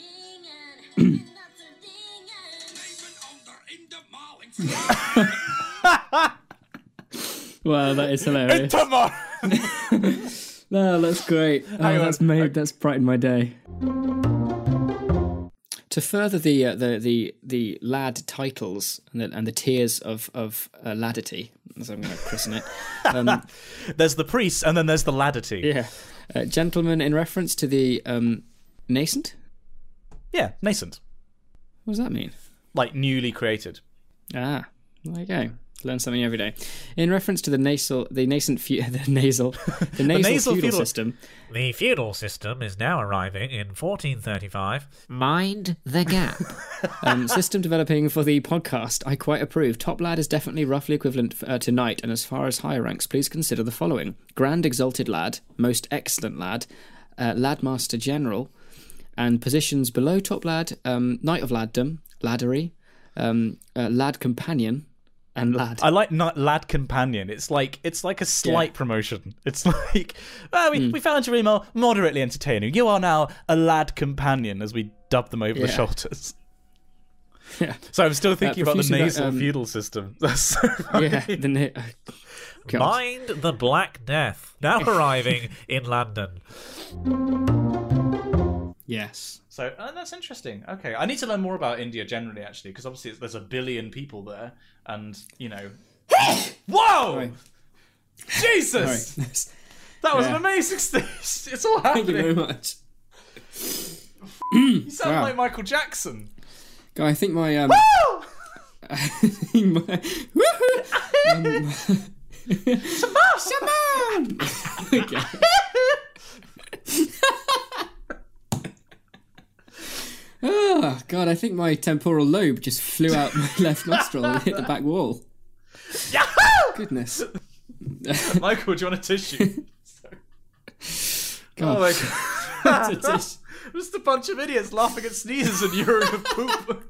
Wow, that is hilarious. Tomorrow. No, that's great. Oh, that's made that's brightened my day. To further the uh, the the the lad titles and the, and the tiers of of uh, ladity, as I'm going to christen it. Um, There's the priest, and then there's the laddity. yeah, uh, gentlemen, in reference to the um, nascent. Yeah, nascent. What does that mean? Like newly created. Ah, there you go. Learn something every day. In reference to the nasal, the nascent, fu- the nasal, the nasal, nasal feudal, feudal- system. The feudal system is now arriving in 1435. Mind the gap. um, system developing for the podcast. I quite approve. Top lad is definitely roughly equivalent uh, to knight, and as far as higher ranks, please consider the following: Grand Exalted Lad, Most Excellent Lad, uh, Lad Master General, and positions below top lad: um, Knight of Laddom, Laddery, um, uh, Lad Companion, and Lad. I like not lad companion. It's like it's like a slight promotion. It's like well, we, we found your email moderately entertaining. You are now a lad companion, as we dub them over the shoulders. Yeah. So I'm still thinking about the profusely, nasal um, feudal system. That's so funny. yeah, the na- uh, Mind the Black Death, now arriving in London. Yes. So uh, that's interesting. Okay, I need to learn more about India generally, actually, because obviously there's a billion people there, and you know. Whoa! Sorry. Jesus! Sorry. That was Yeah. an amazing stage. It's all happening. Thank you very much. You sound Wow. like Michael Jackson. God, I think my um. I think my, um, Simone! okay. Oh God! I think my temporal lobe just flew out my left nostril and hit the back wall. Yahoo! Goodness! Michael, do you want a tissue? Oh, god. Oh my god. It's a dish. Just a bunch of idiots laughing at sneezes and urine and poop.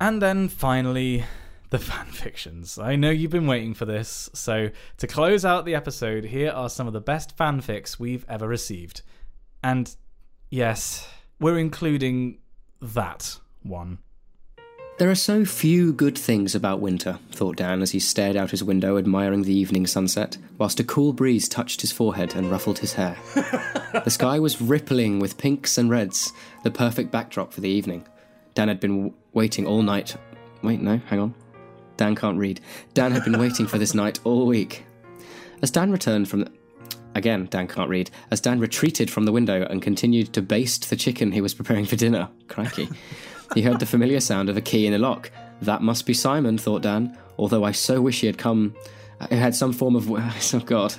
And then finally, the fan fictions. I know you've been waiting for this, so to close out the episode, here are some of the best fanfics we've ever received. And yes, we're including that one. There are so few good things about winter, thought Dan as he stared out his window admiring the evening sunset, whilst a cool breeze touched his forehead and ruffled his hair. the sky was rippling with pinks and reds, the perfect backdrop for the evening. Dan had been w- waiting all night. Wait, no, hang on. Dan can't read. Dan had been waiting for this night all week. As Dan returned from. The- Again, Dan can't read. As Dan retreated from the window and continued to baste the chicken he was preparing for dinner. Crikey. He heard the familiar sound of a key in a lock. That must be Simon, thought Dan, although I so wish he had come. It had some form of. Oh, God.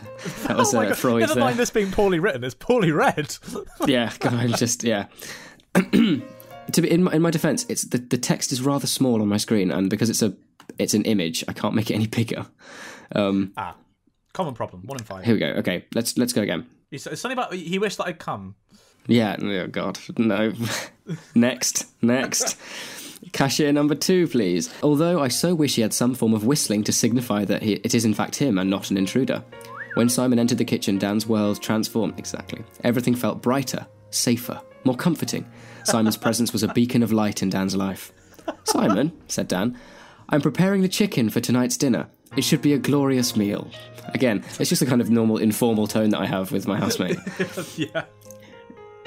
That was oh uh! Freud Never there. mind this being poorly written, it's poorly read. yeah, God, just. Yeah. to be in my, in my defense, it's the, the text is rather small on my screen, and because it's a it's an image, I can't make it any bigger. Um, ah, common problem. One in five. here we go. Okay, let's let's go again. It's it's something about he wished that I'd come. Yeah, oh God, no. next, next. Cashier number two, please. Although I so wish he had some form of whistling to signify that he, it is in fact him and not an intruder. When Simon entered the kitchen, Dan's world transformed. Exactly. Everything felt brighter, safer, more comforting. Simon's presence was a beacon of light in Dan's life. Simon, said Dan, I'm preparing the chicken for tonight's dinner. It should be a glorious meal. Again, it's just the kind of normal informal tone that I have with my housemate. yeah.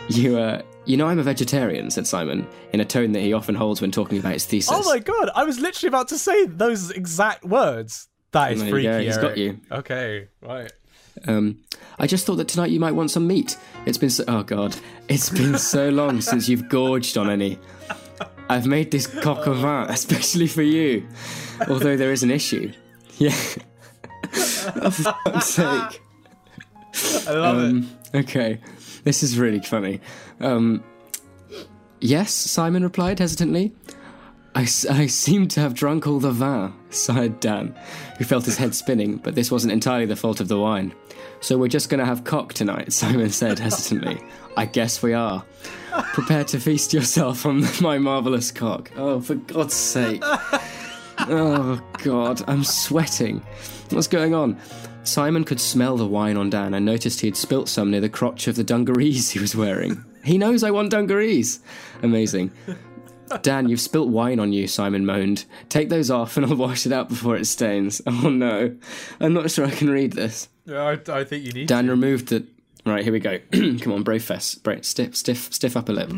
You, uh, you know, I'm a vegetarian," said Simon, in a tone that he often holds when talking about his thesis. Oh my god! I was literally about to say those exact words. That is freaky. go, he's Eric. got you. Okay, right. Um, I just thought that tonight you might want some meat. It's been so, oh god, it's been so long since you've gorged on any. I've made this coq au vin especially for you, although there is an issue. Yeah. oh, for fuck's sake. I love it. Um, okay, this is really funny. Um, yes, Simon replied hesitantly. I, I seem to have drunk all the vin, sighed Dan, who felt his head spinning, but this wasn't entirely the fault of the wine. So we're just going to have cock tonight, Simon said hesitantly. I guess we are. Prepare to feast yourself on my marvellous cock. Oh, for God's sake. Oh, God, I'm sweating. What's going on? Simon could smell the wine on Dan and noticed he had spilt some near the crotch of the dungarees he was wearing. He knows I want dungarees. Amazing. Dan, you've spilt wine on you, Simon moaned. Take those off and I'll wash it out before it stains. Oh no. I'm not sure I can read this. I, I think you need Dan removed the. Right, here we go. Come on, brave fess. Brave, stiff, stiff, stiff upper lip.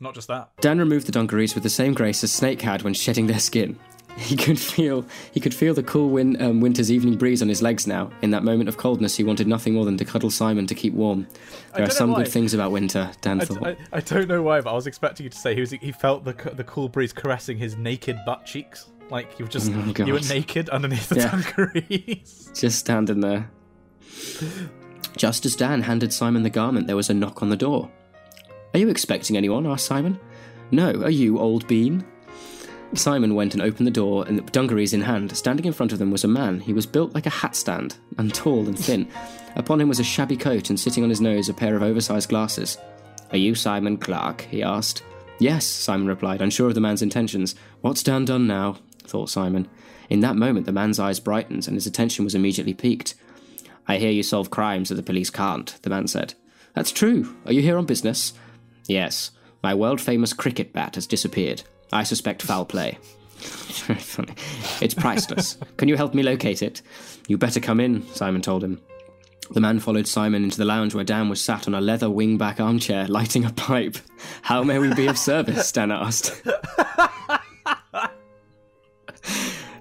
Not just that. Dan removed the dungarees with the same grace as Snake had when shedding their skin. He could feel he could feel the cool win, um, winter's evening breeze on his legs now. In that moment of coldness, he wanted nothing more than to cuddle Simon to keep warm. There are some why. good things about winter, Dan I, thought. I, I don't know why, but I was expecting you to say he was he felt the the cool breeze caressing his naked butt cheeks, like you were just Oh, you were naked underneath the Yeah. dungarees. Just standing there. Just as Dan handed Simon the garment, there was a knock on the door. Are you expecting anyone? asked Simon. No, are you, old bean? Simon went and opened the door, and dungarees in hand. Standing in front of them was a man. He was built like a hat stand, and tall and thin. Upon him was a shabby coat, and sitting on his nose a pair of oversized glasses. Are you Simon Clark? he asked. Yes, Simon replied, unsure of the man's intentions. What's Dan done now? thought Simon. In that moment, the man's eyes brightened, and his attention was immediately piqued. I hear you solve crimes that the police can't, the man said. That's true. Are you here on business? Yes. My world famous cricket bat has disappeared. I suspect foul play. It's priceless. Can you help me locate it? You better come in, Simon told him. The man followed Simon into the lounge where Dan was sat on a leather wingback armchair, lighting a pipe. How may we be of service? Dan asked.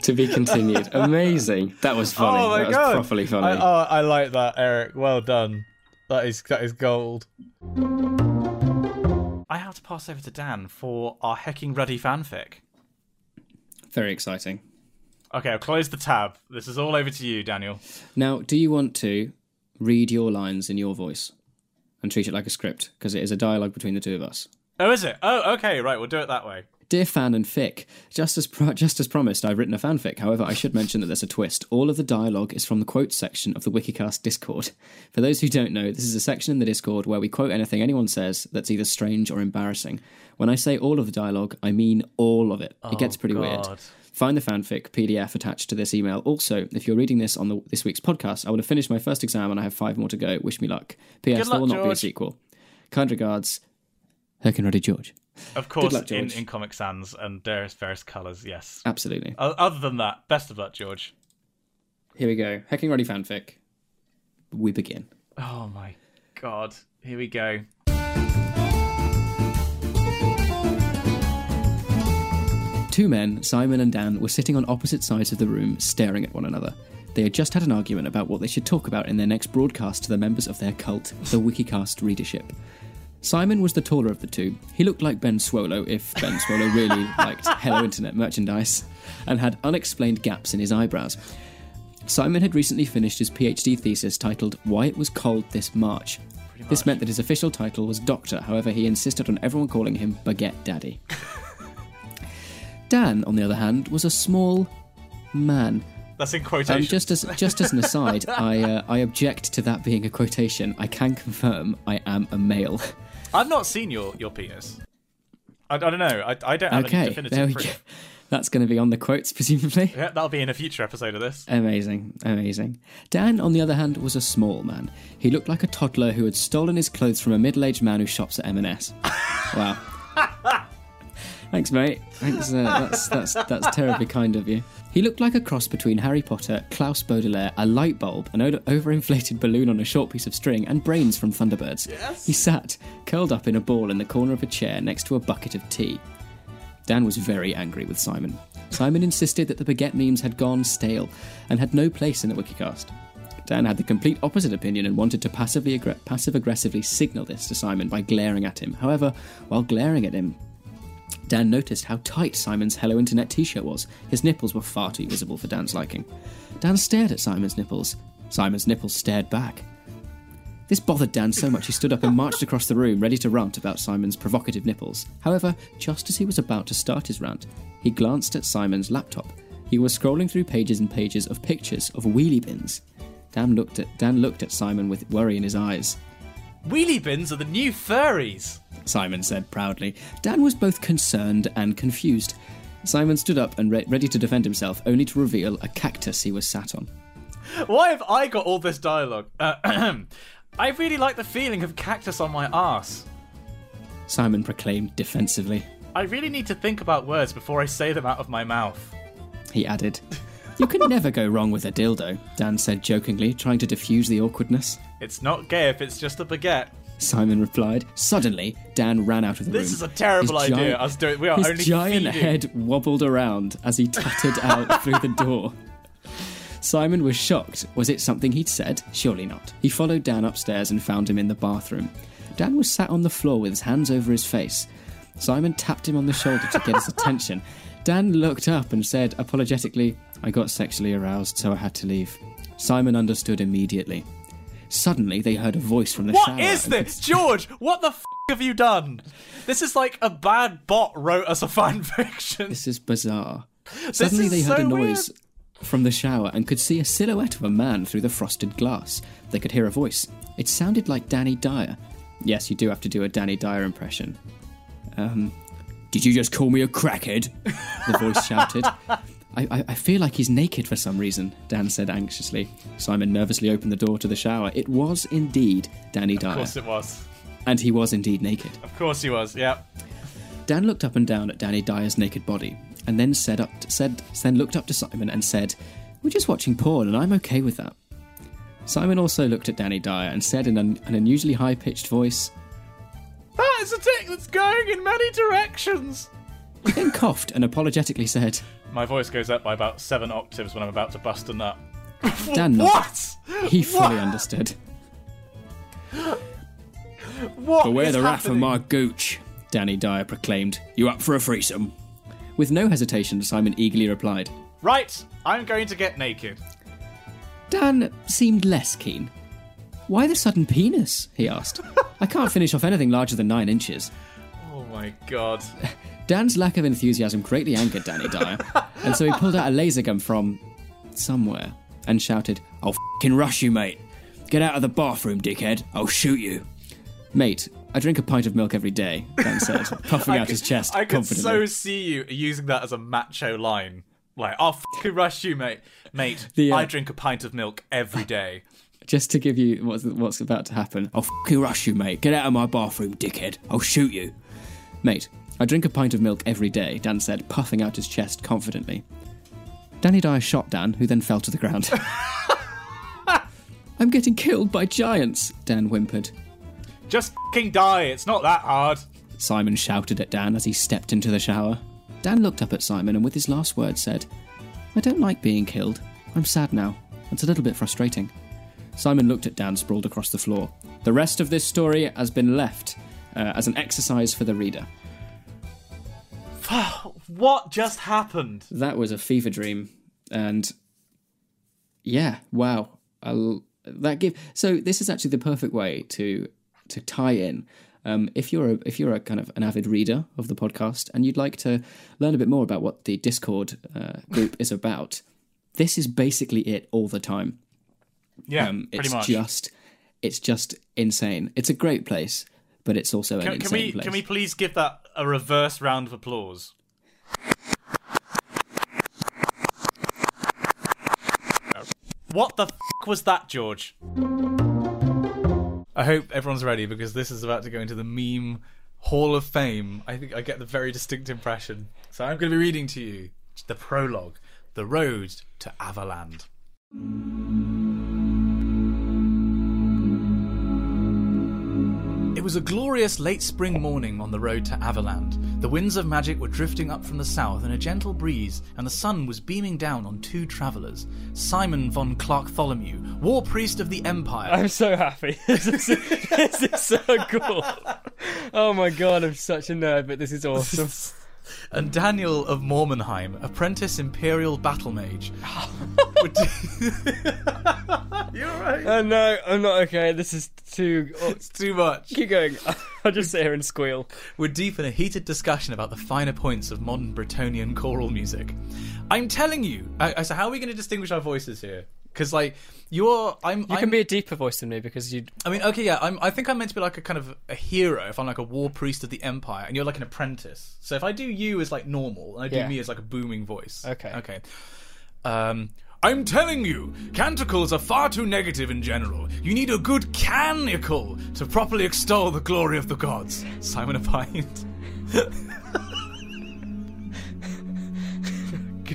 to be continued. Amazing. That was funny. Oh my that was properly funny. I, oh, I like that, Eric. Well done. That is that is gold. I have to pass over to Dan for our hecking ruddy fanfic. Very exciting. Okay, I'll close the tab. This is all over to you, Daniel. Now, do you want to read your lines in your voice and treat it like a script? Because it is a dialogue between the two of us. Oh, is it? Oh, okay, right. We'll do it that way. Dear fan and fic, just as pro- just as promised, I've written a fanfic. However, I should mention that there's a twist. All of the dialogue is from the quote section of the Wikicast Discord. For those who don't know, this is a section in the Discord where we quote anything anyone says that's either strange or embarrassing. When I say all of the dialogue, I mean all of it. it gets pretty weird. Find the fanfic PDF attached to this email. Also, if you're reading this on the, this week's podcast, I will have finished my first exam and I have five more to go. Wish me luck. P.S. Good there luck, will not be a sequel. Kind regards, Herkin Ready George. Of course, luck, in, George. in Comic Sans and various various colours. Yes. Absolutely. O- Other than that, best of luck, George. Here we go. Hacking Ready fanfic. We begin. Oh my god. Here we go. Two men, Simon and Dan, were sitting on opposite sides of the room, staring at one another. They had just had an argument about what they should talk about in their next broadcast to the members of their cult, the Wikicast readership. Simon was the taller of the two. He looked like Ben Swallow if Ben Swallow really liked Hello Internet merchandise, and had unexplained gaps in his eyebrows. Simon had recently finished his PhD thesis titled Why It Was Cold This March. This meant that his official title was Doctor, however, he insisted on everyone calling him Baguette Daddy. Dan, on the other hand, was a small man. That's in Um, quotation. just as just as an aside, I uh, I object to that being a quotation. I can confirm I am a male. I've not seen your your penis. I, I don't know. I, I don't have any definitive there we go. proof. That's going to be on the quotes, presumably. Yeah, that'll be in a future episode of this. Amazing, amazing. Dan, on the other hand, was a small man. He looked like a toddler who had stolen his clothes from a middle-aged man who shops at M&S. Wow. Thanks, mate. Thanks. Uh, that's that's that's terribly kind of you. He looked like a cross between Harry Potter, Klaus Baudelaire, a light bulb, an o- overinflated balloon on a short piece of string, and brains from Thunderbirds. Yes. He sat, curled up in a ball in the corner of a chair next to a bucket of tea. Dan was very angry with Simon. Simon insisted that the baguette memes had gone stale and had no place in the Wikicast. Dan had the complete opposite opinion and wanted to passively aggr- passive aggressively signal this to Simon by glaring at him. However, while glaring at him, Dan noticed how tight Simon's Hello Internet t shirt was. His nipples were far too visible for Dan's liking. Dan stared at Simon's nipples. Simon's nipples stared back. This bothered Dan so much he stood up and marched across the room, ready to rant about Simon's provocative nipples. However, just as he was about to start his rant, he glanced at Simon's laptop. He was scrolling through pages and pages of pictures of wheelie bins. Dan looked at Dan looked at Simon with worry in his eyes. Wheelie bins are the new furries. Simon said proudly. Dan was both concerned and confused. Simon stood up and re- ready to defend himself, only to reveal a cactus he was sat on. Why have I got all this dialogue? Uh, I really like the feeling of cactus on my arse. Simon proclaimed defensively. I really need to think about words before I say them out of my mouth. He added. You can never go wrong with a dildo, Dan said jokingly, trying to diffuse the awkwardness. It's not gay if it's just a baguette. Simon replied. Suddenly, Dan ran out of the room. This is a terrible His idea. giant- Us doing, we are His only giant feeding. head wobbled around as he tutted out through the door. Simon was shocked. Was it something he'd said? Surely not. He followed Dan upstairs and found him in the bathroom. Dan was sat on the floor with his hands over his face. Simon tapped him on the shoulder to get his attention. Dan looked up and said apologetically, I got sexually aroused, so I had to leave. Simon understood immediately. Suddenly, they heard a voice from the What shower. is and could this, George? What the f- have you done? This is like a bad bot wrote us a fan fiction. This is bizarre. Suddenly is they heard so a noise from the shower and could see a silhouette of a man through the frosted glass. They could hear a voice. It sounded like Danny Dyer. Yes, you do have to do a Danny Dyer impression. Um, did you just call me a crackhead? The voice shouted. I, I, I feel like he's naked for some reason, Dan said anxiously. Simon nervously opened the door to the shower. It was indeed Danny Dyer. Of course it was. And he was indeed naked. Of course he was. Yeah. Dan looked up and down at Danny Dyer's naked body, and then said up said then looked up to Simon and said, "We're just watching porn, and I'm okay with that." Simon also looked at Danny Dyer and said in an, an unusually high-pitched voice, That is a tick that's going in many directions. he then coughed and apologetically said, My voice goes up by about seven octaves when I'm about to bust a nut. "Dan. What? He fully What? understood. What Beware the rat from happening? my gooch," Danny Dyer proclaimed. "You up for a threesome?" With no hesitation, Simon eagerly replied. Right, I'm going to get naked. Dan seemed less keen. Why the sudden penis? he asked. I can't finish off anything larger than nine inches. Oh my god. Dan's lack of enthusiasm greatly angered Danny Dyer, and so he pulled out a laser gun from somewhere and shouted, I'll fing rush you, mate. Get out of the bathroom, dickhead. I'll shoot you. Mate, I drink a pint of milk every day, Dan said, puffing out could- his chest confidently. I could so see you using that as a macho line. Like, I'll fucking rush you, mate. Mate, The, uh, I drink a pint of milk every day. Just to give you what's, what's about to happen. I'll fucking rush you, mate. Get out of my bathroom, dickhead. I'll shoot you. Mate, I drink a pint of milk every day, Dan said, puffing out his chest confidently. Danny Dyer shot Dan, who then fell to the ground. I'm getting killed by giants, Dan whimpered. Just fucking die. It's not that hard. Simon shouted at Dan as he stepped into the shower. Dan looked up at Simon and with his last words said, I don't like being killed. I'm sad now. It's a little bit frustrating. Simon looked at Dan sprawled across the floor. The rest of this story has been left uh, as an exercise for the reader. What just happened? That was a fever dream, and yeah, wow. I'll, that give so this is actually the perfect way to to tie in. Um, if you're a, if you're a kind of an avid reader of the podcast and you'd like to learn a bit more about what the Discord uh, group is about, this is basically it all the time. Yeah, Um, pretty it's much. just it's just insane. It's a great place, but it's also an Can, can insane we place. can we please give that a reverse round of applause? What the f- was that, George? I hope everyone's ready because this is about to go into the meme hall of fame. I think I get the very distinct impression. So I'm going to be reading to you the prologue, The Road to Averland. Was a glorious late spring morning on the road to Averland. The winds of magic were drifting up from the south in a gentle breeze, and the sun was beaming down on two travellers Simon von Clarktholomew, war priest of the Empire. I'm so happy. this, is, this is so cool. Oh my god, I'm such a nerd, but this is awesome. And Daniel of Mormonheim, apprentice Imperial Battle Mage. You're right. Oh no, I'm not okay. This is too. Oh, It's too much. keep going. I'll just sit here and squeal. We're deep in a heated discussion about the finer points of modern Bretonnian choral music. I'm telling you. I, I- so how are we going to distinguish our voices here? Because like you're, I'm. You I'm, can be a deeper voice than me because you. I mean, okay, yeah. I'm, I think I'm meant to be like a kind of a hero if I'm like a war priest of the empire, and you're like an apprentice. So if I do you as like normal, and I do Yeah. me as like a booming voice. Okay. Okay. Um, I'm telling you, canticles are far too negative in general. You need a good canticle to properly extol the glory of the gods. Simon of Opined.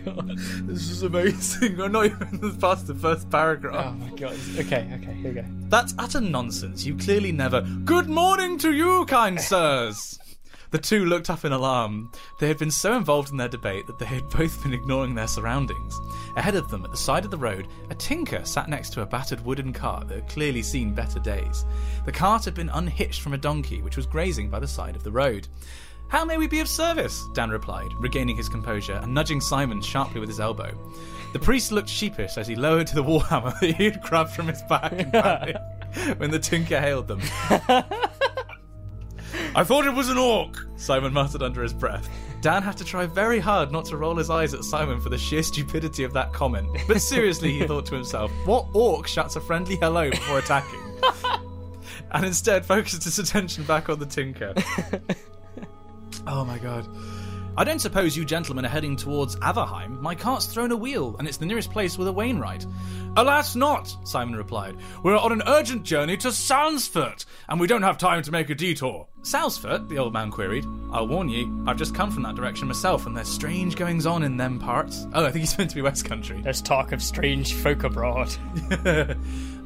God. This is amazing. I'm not even past the first paragraph. Oh my god. Okay, okay, here we go. That's utter nonsense. You clearly never. Good morning to you, kind sirs! The two looked up in alarm. They had been so involved in their debate that they had both been ignoring their surroundings. Ahead of them, at the side of the road, a tinker sat next to a battered wooden cart that had clearly seen better days. The cart had been unhitched from a donkey which was grazing by the side of the road. How may we be of service? Dan replied, regaining his composure and nudging Simon sharply with his elbow. The priest looked sheepish as he lowered the warhammer that he had grabbed from his back when the tinker hailed them. I thought it was an orc, Simon muttered under his breath. Dan had to try very hard not to roll his eyes at Simon for the sheer stupidity of that comment. But seriously, he thought to himself, what orc shuts a friendly hello before attacking? and instead focused his attention back on the tinker. Oh my god. I don't suppose you gentlemen are heading towards Averheim. My cart's thrown a wheel, and it's the nearest place with a Wainwright. Alas, not, Simon replied. We're on an urgent journey to Salsford, and we don't have time to make a detour. Salsford? the old man queried. I'll warn ye, I've just come from that direction myself, and there's strange goings on in them parts. Oh, I think he's meant to be West Country. There's talk of strange folk abroad.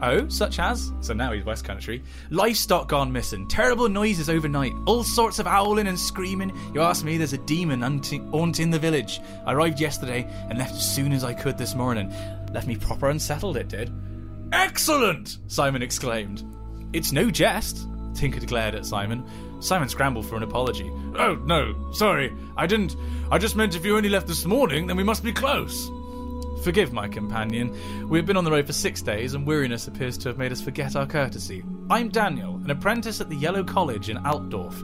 oh, such as? So now he's West Country. Livestock gone missing, terrible noises overnight, all sorts of howling and screaming. You ask me, there's a demon haunting the village. I arrived yesterday and left as soon as I could this morning. Left me proper unsettled, it did. Excellent! Simon exclaimed. It's no jest, Tinker glared at Simon. Simon scrambled for an apology. Oh, no, sorry. I didn't. I just meant if you only left this morning, then we must be close. Forgive my companion. We have been on the road for six days, and weariness appears to have made us forget our courtesy. I'm Daniel, an apprentice at the Yellow College in Altdorf.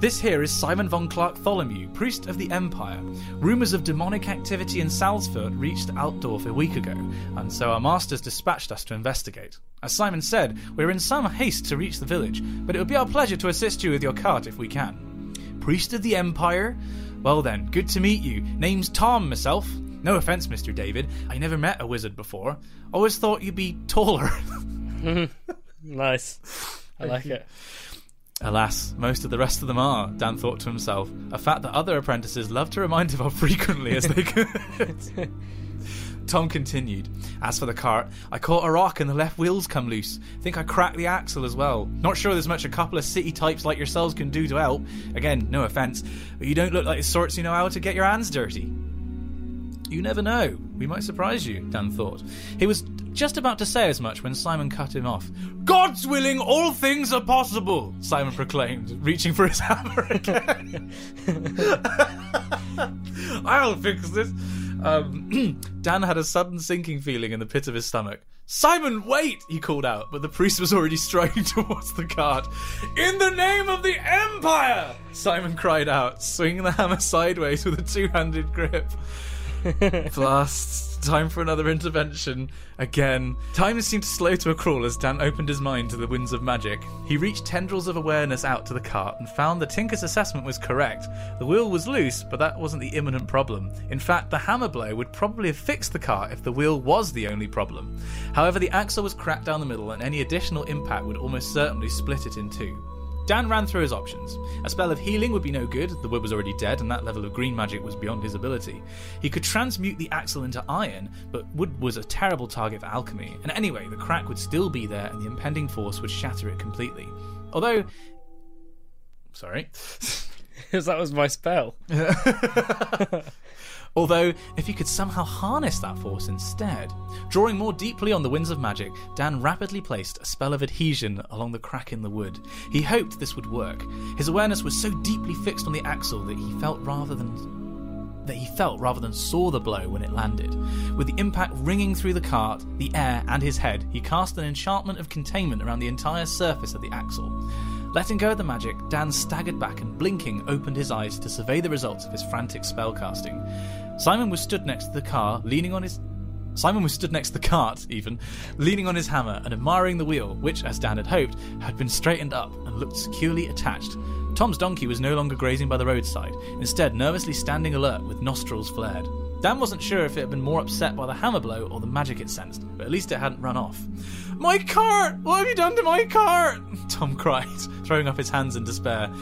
This here is Simon von Clark Tholomew, priest of the Empire. Rumours of demonic activity in Salzford reached Altdorf a week ago, and so our masters dispatched us to investigate. As Simon said, we're in some haste to reach the village, but it would be our pleasure to assist you with your cart if we can. Priest of the Empire? Well then, good to meet you. Name's Tom, myself. No offence, Mr. David. I never met a wizard before. Always thought you'd be taller. nice. I like it. Alas, most of the rest of them are, Dan thought to himself, a fact that other apprentices love to remind him of frequently as they could. Tom continued. As for the cart, I caught a rock and the left wheels come loose. Think I cracked the axle as well. Not sure there's much a couple of city types like yourselves can do to help. Again, no offence, but you don't look like the sorts who know how to get your hands dirty. You never know. We might surprise you, Dan thought. He was just about to say as much when Simon cut him off. God's willing, all things are possible, Simon proclaimed, reaching for his hammer again. I'll fix this. Um, Dan had a sudden sinking feeling in the pit of his stomach. Simon, wait! he called out, but the priest was already striding towards the cart. In the name of the Empire! Simon cried out, swinging the hammer sideways with a two handed grip. Blast. Time for another intervention. Again. Time seemed to slow to a crawl as Dan opened his mind to the winds of magic. He reached tendrils of awareness out to the cart and found the Tinker's assessment was correct. The wheel was loose, but that wasn't the imminent problem. In fact, the hammer blow would probably have fixed the cart if the wheel was the only problem. However, the axle was cracked down the middle and any additional impact would almost certainly split it in two. Dan ran through his options. A spell of healing would be no good, the wood was already dead, and that level of green magic was beyond his ability. He could transmute the axle into iron, but wood was a terrible target for alchemy, and anyway, the crack would still be there and the impending force would shatter it completely. Although. Sorry. Because that was my spell. Although, if he could somehow harness that force instead. Drawing more deeply on the winds of magic, Dan rapidly placed a spell of adhesion along the crack in the wood. He hoped this would work. His awareness was so deeply fixed on the axle that he felt rather than that he felt rather than saw the blow when it landed. With the impact ringing through the cart, the air, and his head, he cast an enchantment of containment around the entire surface of the axle. Letting go of the magic, Dan staggered back and, blinking, opened his eyes to survey the results of his frantic spellcasting. Simon was stood next to the car, leaning on his Simon was stood next to the cart, even, leaning on his hammer and admiring the wheel, which, as Dan had hoped, had been straightened up and looked securely attached. Tom's donkey was no longer grazing by the roadside, instead, nervously standing alert with nostrils flared. Dan wasn't sure if it had been more upset by the hammer blow or the magic it sensed, but at least it hadn't run off. My cart! What have you done to my cart? Tom cried, throwing up his hands in despair.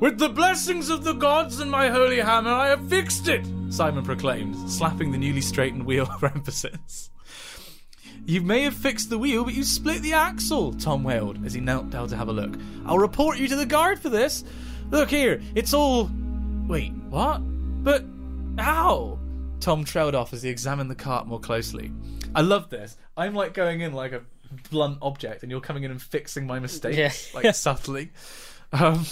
With the blessings of the gods and my holy hammer, I have fixed it! Simon proclaimed, slapping the newly straightened wheel for emphasis. You may have fixed the wheel, but you split the axle, Tom wailed as he knelt down to have a look. I'll report you to the guard for this. Look here, it's all. Wait, what? But how? Tom trailed off as he examined the cart more closely. I love this. I'm like going in like a blunt object, and you're coming in and fixing my mistakes, Yeah. like subtly. Um,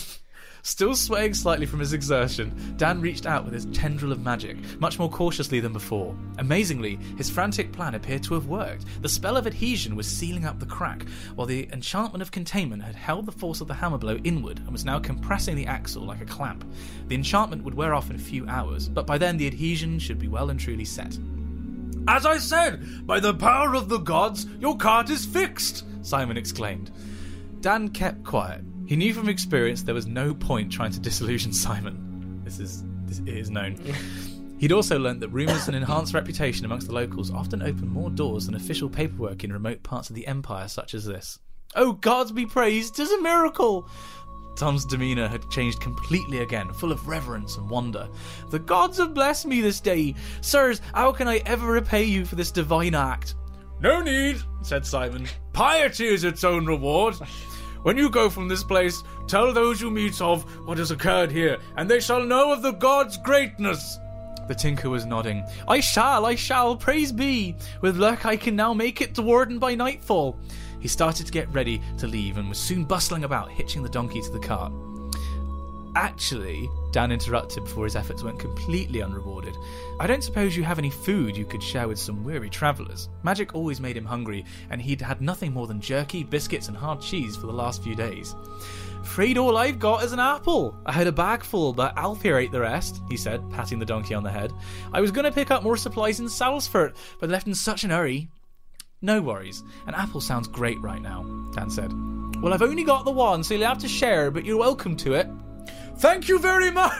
Still swaying slightly from his exertion, Dan reached out with his tendril of magic, much more cautiously than before. Amazingly, his frantic plan appeared to have worked. The spell of adhesion was sealing up the crack, while the enchantment of containment had held the force of the hammer blow inward and was now compressing the axle like a clamp. The enchantment would wear off in a few hours, but by then the adhesion should be well and truly set. As I said, by the power of the gods, your cart is fixed, Simon exclaimed. Dan kept quiet. He knew from experience there was no point trying to disillusion Simon. This is this it is known. He'd also learnt that rumours and enhanced reputation amongst the locals often open more doors than official paperwork in remote parts of the empire such as this. Oh, gods be praised! praised! 'Tis a miracle! Tom's demeanour had changed completely again, full of reverence and wonder. The gods have blessed me this day. Sirs, how can I ever repay you for this divine act? No need, said Simon. Piety is its own reward. When you go from this place, tell those you meet of what has occurred here, and they shall know of the gods' greatness. The tinker was nodding. I shall, I shall, praise be. With luck, I can now make it to Warden by nightfall. He started to get ready to leave and was soon bustling about, hitching the donkey to the cart. Actually, Dan interrupted before his efforts went completely unrewarded. I don't suppose you have any food you could share with some weary travellers. Magic always made him hungry, and he'd had nothing more than jerky, biscuits, and hard cheese for the last few days. Afraid all I've got is an apple. I had a bag full, but Alfie ate the rest, he said, patting the donkey on the head. I was going to pick up more supplies in Salsford, but left in such an hurry. No worries. An apple sounds great right now, Dan said. Well, I've only got the one, so you'll have to share, but you're welcome to it. Thank you very much!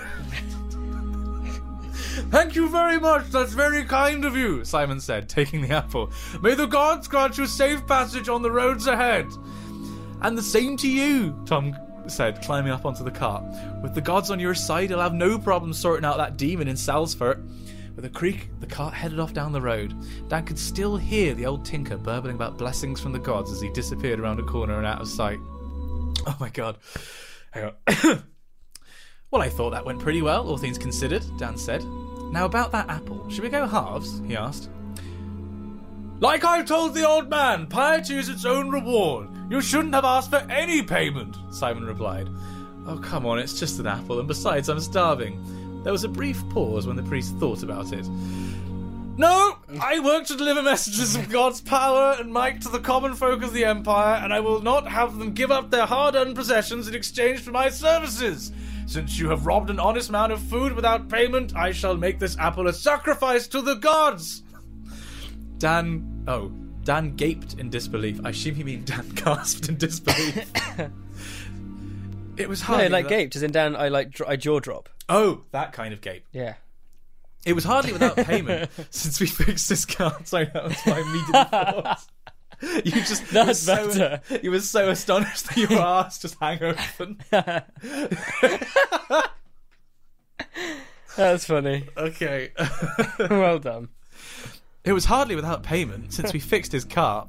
Thank you very much. That's very kind of you, Simon said, taking the apple. May the gods grant you safe passage on the roads ahead. And the same to you, Tom said, climbing up onto the cart. With the gods on your side, you'll have no problem sorting out that demon in Salsford. With a creak, the cart headed off down the road. Dan could still hear the old tinker burbling about blessings from the gods as he disappeared around a corner and out of sight. Oh my god. Hang on. well, I thought that went pretty well, all things considered, Dan said. Now, about that apple, should we go halves? he asked. Like I told the old man, piety is its own reward. You shouldn't have asked for any payment, Simon replied. Oh, come on, it's just an apple, and besides, I'm starving. There was a brief pause when the priest thought about it. No, I work to deliver messages of God's power and might to the common folk of the Empire, and I will not have them give up their hard earned possessions in exchange for my services. Since you have robbed an honest man of food without payment, I shall make this apple a sacrifice to the gods. Dan. Oh, Dan gaped in disbelief. I assume you mean Dan gasped in disbelief. it was No, like without- gaped, as in Dan, I like dr- I jaw drop. Oh, that kind of gape. Yeah. It was hardly without payment since we fixed this card. Sorry, that was my immediate thought. You just That's so, better. You were so astonished that your ass just hang open. That's funny. Okay. well done. It was hardly without payment since we fixed his cart.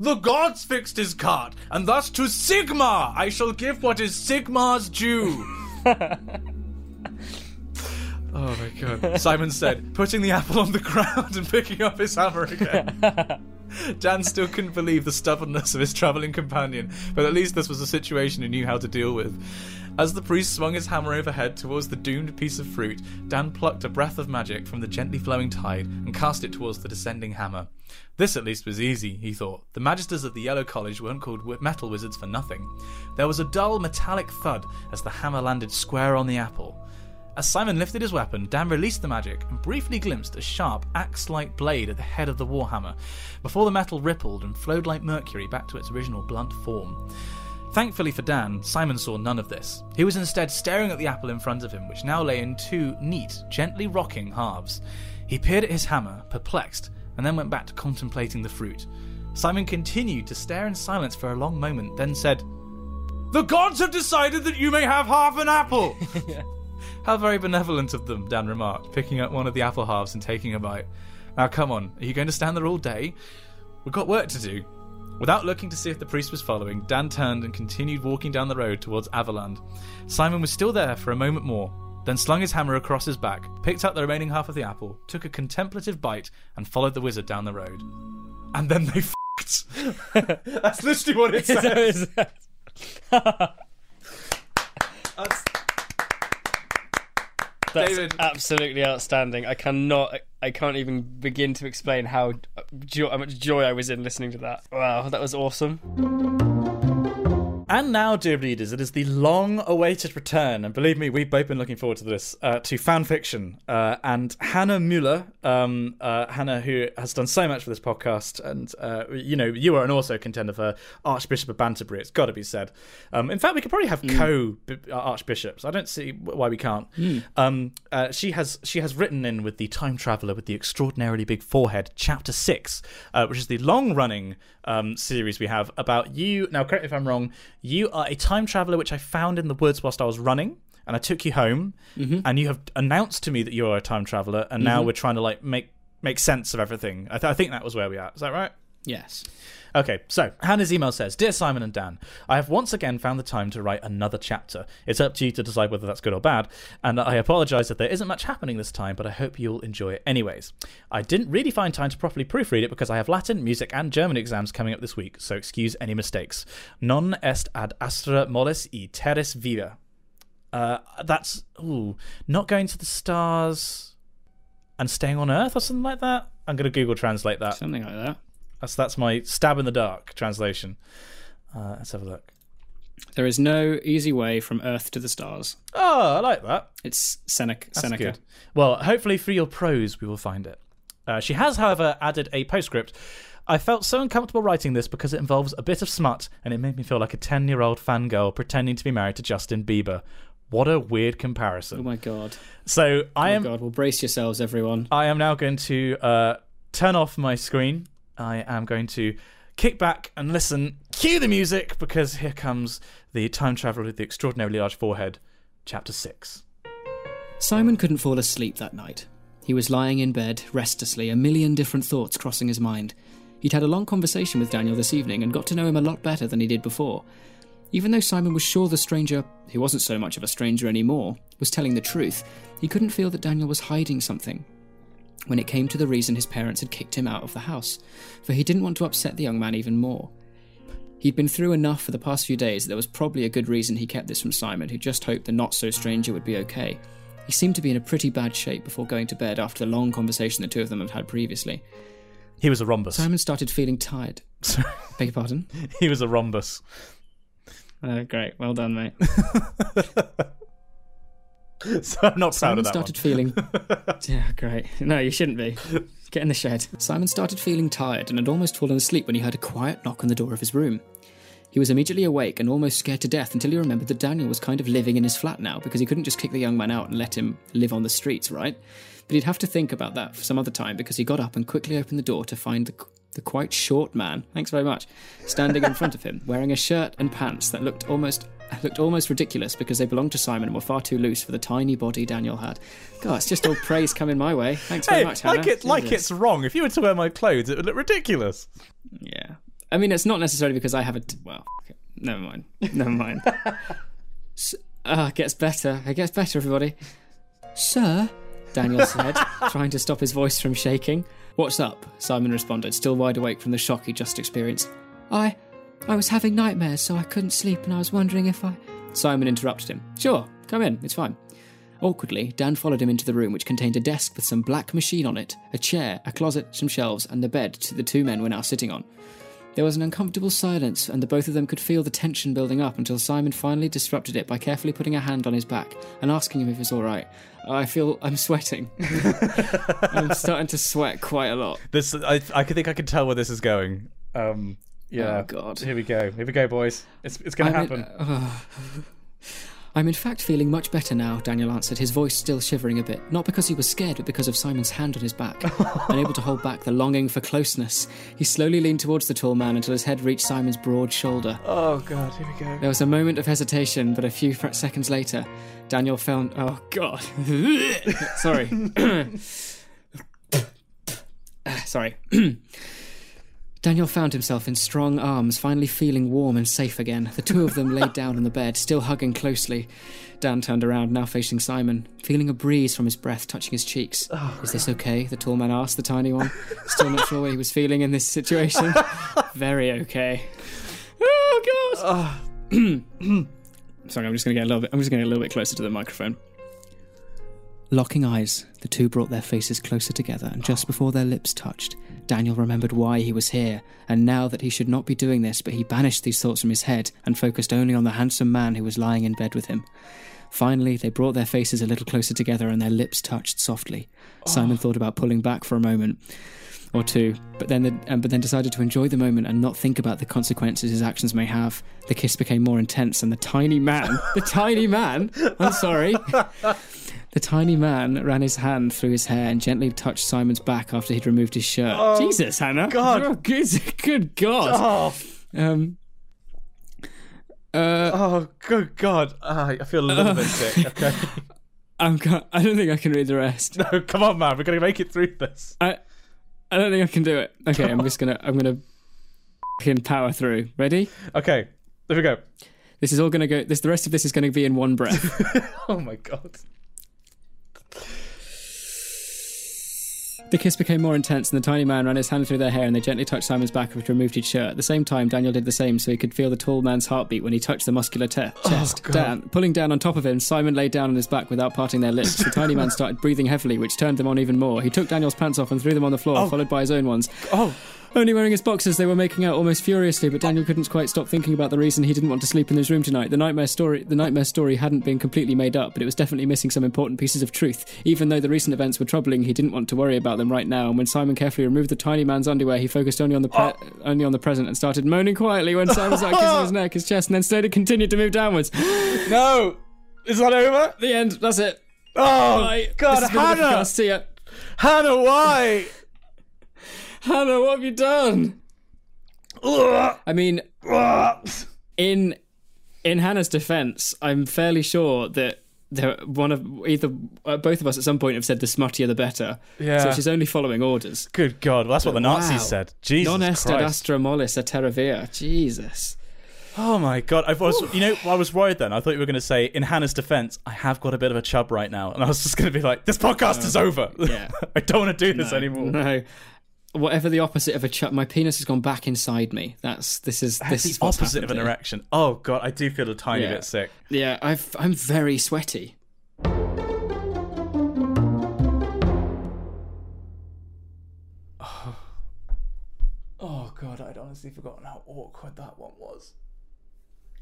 The gods fixed his cart, and thus to Sigmar I shall give what is Sigmar's due. Oh my god. Simon said, putting the apple on the ground and picking up his hammer again. Dan still couldn't believe the stubbornness of his travelling companion, but at least this was a situation he knew how to deal with. As the priest swung his hammer overhead towards the doomed piece of fruit, Dan plucked a breath of magic from the gently flowing tide and cast it towards the descending hammer. This at least was easy, he thought. The magisters at the Yellow College weren't called metal wizards for nothing. There was a dull metallic thud as the hammer landed square on the apple. As Simon lifted his weapon, Dan released the magic and briefly glimpsed a sharp, axe like blade at the head of the warhammer, before the metal rippled and flowed like mercury back to its original blunt form. Thankfully for Dan, Simon saw none of this. He was instead staring at the apple in front of him, which now lay in two neat, gently rocking halves. He peered at his hammer, perplexed, and then went back to contemplating the fruit. Simon continued to stare in silence for a long moment, then said, The gods have decided that you may have half an apple! How very benevolent of them, Dan remarked, picking up one of the apple halves and taking a bite. Now, come on, are you going to stand there all day? We've got work to do. Without looking to see if the priest was following, Dan turned and continued walking down the road towards Averland. Simon was still there for a moment more, then slung his hammer across his back, picked up the remaining half of the apple, took a contemplative bite, and followed the wizard down the road. And then they f***ed. That's literally what it says. That's David. absolutely outstanding. I cannot, I can't even begin to explain how, uh, jo- how much joy I was in listening to that. Wow, that was awesome. And now, dear readers, it is the long-awaited return, and believe me, we've both been looking forward to this, uh, to fan fiction. Uh, and Hannah Mueller, um, uh, Hannah, who has done so much for this podcast, and uh, you know, you are an also contender for Archbishop of Banterbury. It's got to be said. Um, in fact, we could probably have co archbishops. I don't see why we can't. Um, uh, she has she has written in with the time traveler with the extraordinarily big forehead, chapter six, uh, which is the long-running um, series we have about you. Now, correct me if I'm wrong. You are a time traveler, which I found in the woods whilst I was running, and I took you home, mm-hmm. and you have announced to me that you are a time traveler, and now mm-hmm. we're trying to like make make sense of everything. I, th- I think that was where we are. Is that right? Yes. Okay, so Hannah's email says Dear Simon and Dan, I have once again found the time to write another chapter. It's up to you to decide whether that's good or bad, and I apologise that there isn't much happening this time, but I hope you'll enjoy it anyways. I didn't really find time to properly proofread it because I have Latin, music, and German exams coming up this week, so excuse any mistakes. Non est ad astra mollis e terris viva. Uh, that's, ooh, not going to the stars and staying on Earth or something like that? I'm going to Google translate that. Something like that. That's that's my stab in the dark translation. Uh, let's have a look. There is no easy way from Earth to the stars. Oh, I like that. It's Seneca. That's Seneca. good. Well, hopefully through your prose we will find it. Uh, she has, however, added a postscript. I felt so uncomfortable writing this because it involves a bit of smut, and it made me feel like a ten-year-old fangirl pretending to be married to Justin Bieber. What a weird comparison! Oh my god. So I Oh am god. Well, brace yourselves, everyone. I am now going to uh, turn off my screen. I am going to kick back and listen. Cue the music because here comes the time traveler with the extraordinarily large forehead, chapter six. Simon couldn't fall asleep that night. He was lying in bed, restlessly, a million different thoughts crossing his mind. He'd had a long conversation with Daniel this evening and got to know him a lot better than he did before. Even though Simon was sure the stranger, who wasn't so much of a stranger anymore, was telling the truth, he couldn't feel that Daniel was hiding something. When it came to the reason his parents had kicked him out of the house, for he didn't want to upset the young man even more. He'd been through enough for the past few days that there was probably a good reason he kept this from Simon, who just hoped the not so stranger would be okay. He seemed to be in a pretty bad shape before going to bed after the long conversation the two of them had had previously. He was a rhombus. Simon started feeling tired. Beg your pardon? he was a rhombus. Uh, great, well done, mate. so I'm not proud Simon of that started feeling. yeah, great. No, you shouldn't be. Get in the shed. Simon started feeling tired and had almost fallen asleep when he heard a quiet knock on the door of his room. He was immediately awake and almost scared to death until he remembered that Daniel was kind of living in his flat now because he couldn't just kick the young man out and let him live on the streets, right? But he'd have to think about that for some other time because he got up and quickly opened the door to find the, the quite short man, thanks very much, standing in front of him, wearing a shirt and pants that looked almost looked almost ridiculous because they belonged to Simon and were far too loose for the tiny body Daniel had. God, it's just all praise coming my way. Thanks very Hey, much, Hannah. like it, like it's wrong. If you were to wear my clothes, it would look ridiculous. Yeah. I mean, it's not necessarily because I have a. T- well, okay. never mind. Never mind. S- Ah, it gets better. It gets better, everybody. Sir, Daniel said, trying to stop his voice from shaking. What's up? Simon responded, still wide awake from the shock he just experienced. I. I was having nightmares, so I couldn't sleep, and I was wondering if I. Simon interrupted him. Sure, come in, it's fine. Awkwardly, Dan followed him into the room, which contained a desk with some black machine on it, a chair, a closet, some shelves, and the bed the two men were now sitting on. There was an uncomfortable silence, and the both of them could feel the tension building up until Simon finally disrupted it by carefully putting a hand on his back and asking him if it's all right. I feel I'm sweating. I'm starting to sweat quite a lot. This I I could think I can tell where this is going. Um yeah. Oh, God. Here we go. Here we go, boys. It's it's I'm in- happen. uh, I'm in fact feeling much better now, Daniel answered, his voice still shivering a bit, not because he was scared, but because of Simon's hand on his back. Unable to hold back the longing for closeness, he slowly leaned towards the tall man until his head reached Simon's broad shoulder. oh god, here we go. There was a moment of hesitation, but a few seconds later, Daniel found. Oh, God. Sorry. Sorry. Daniel found himself in strong arms, finally feeling warm and safe again. The two of them laid down on the bed, still hugging closely. Dan turned around, now facing Simon, feeling a breeze from his breath touching his cheeks. Oh, Is this okay? The tall man asked the tiny one, still not sure what he was feeling in this situation. Very okay. Oh, God! Sorry, I'm just going to get a little bit. I'm just going to get a little bit closer to the microphone. Locking eyes, the two brought their faces closer together, and just before their lips touched, Daniel remembered why he was here, and now that he should not be doing this, but he banished these thoughts from his head and focused only on the handsome man who was lying in bed with him. Finally, they brought their faces a little closer together and their lips touched softly. Simon thought about pulling back for a moment or two, but then the, um, but then decided to enjoy the moment and not think about the consequences his actions may have. The kiss became more intense, and the tiny man, the tiny man, I'm sorry, the tiny man ran his hand through his hair and gently touched Simon's back after he'd removed his shirt. Oh, Jesus, Hannah, God. Oh, good, good God. Oh, Um. Uh, oh good god. Ah, I feel a little bit sick. Okay. I'm. I don't think I can read the rest. No, come on man, we're gonna make it through this. I. I don't think I can do it. Okay, I'm just gonna. I'm gonna. Fucking power through. Ready? Okay, there we go. This is all gonna go. This. The rest of this is gonna be in one breath. Oh my god. The kiss became more intense, and the tiny man ran his hand through their hair, and they gently touched Simon's back after removed his shirt. At the same time, Daniel did the same, so he could feel the tall man's heartbeat when he touched the muscular te- oh, chest. Dan, pulling down on top of him, Simon lay down on his back without parting their lips. The tiny man started breathing heavily, which turned them on even more. He took Daniel's pants off and threw them on the floor, oh. followed by his own ones. Oh, Only wearing his boxers, they were making out almost furiously, but Daniel couldn't quite stop thinking about the reason he didn't want to sleep in his room tonight. The nightmare story, the nightmare story hadn't been completely made up, but it was definitely missing some important pieces of truth. Even though the recent events were troubling, he didn't want to worry about them right now. And when Simon carefully removed the tiny man's underwear, he focused only on the pre- oh. only on the present and started moaning quietly when Simon started kissing his neck, his chest, and then slowly continued to move downwards. no! Is that over? the end. That's it. Oh Bye. god, This has been the Hannah! See ya. Hannah, why? Hannah, what have you done? I mean, in in Hannah's defense, I'm fairly sure that there one of either uh, both of us at some point have said the smuttier the better. Yeah. So she's only following orders. Good god, well, that's what the Nazis Wow. said. Jesus non est ad astra mollis a terra via. Jesus. Oh my god! I was, you know, I was worried then. I thought you were going to say, in Hannah's defense, I have got a bit of a chub right now, and I was just going to be like, this podcast is over. yeah. I don't want to do this anymore. No. Whatever the opposite of a chub, my penis has gone back inside me. That's this is That's this the is opposite of an here. erection. Oh god, I do feel a tiny Yeah. bit sick. Yeah, I've, I'm very sweaty. Oh god, I'd honestly forgotten how awkward that one was.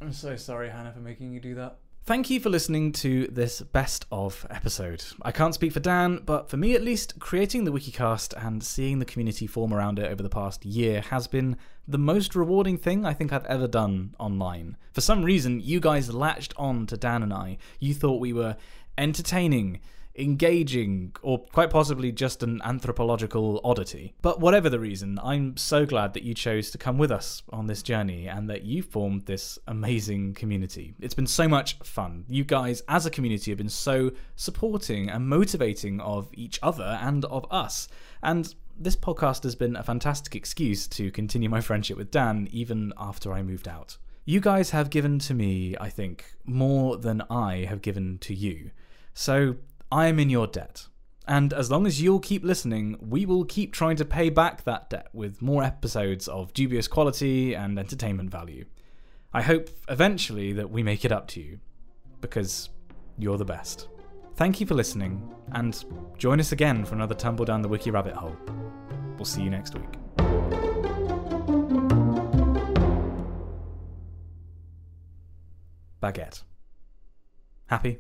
I'm so sorry, Hannah, for making you do that. Thank you for listening to this best of episode. I can't speak for Dan, but for me at least, creating the Wikicast and seeing the community form around it over the past year has been the most rewarding thing I think I've ever done online. For some reason, you guys latched on to Dan and I. You thought we were entertaining, engaging, or quite possibly just an anthropological oddity. But whatever the reason, I'm so glad that you chose to come with us on this journey and that you formed this amazing community. It's been so much fun. You guys, as a community, have been so supporting and motivating of each other and of us. And this podcast has been a fantastic excuse to continue my friendship with Dan even after I moved out. You guys have given to me, I think, more than I have given to you. So I am in your debt. And as long as you'll keep listening, we will keep trying to pay back that debt with more episodes of dubious quality and entertainment value. I hope eventually that we make it up to you, because you're the best. Thank you for listening, and join us again for another tumble down the wiki rabbit hole. We'll see you next week. Baguette. Happy?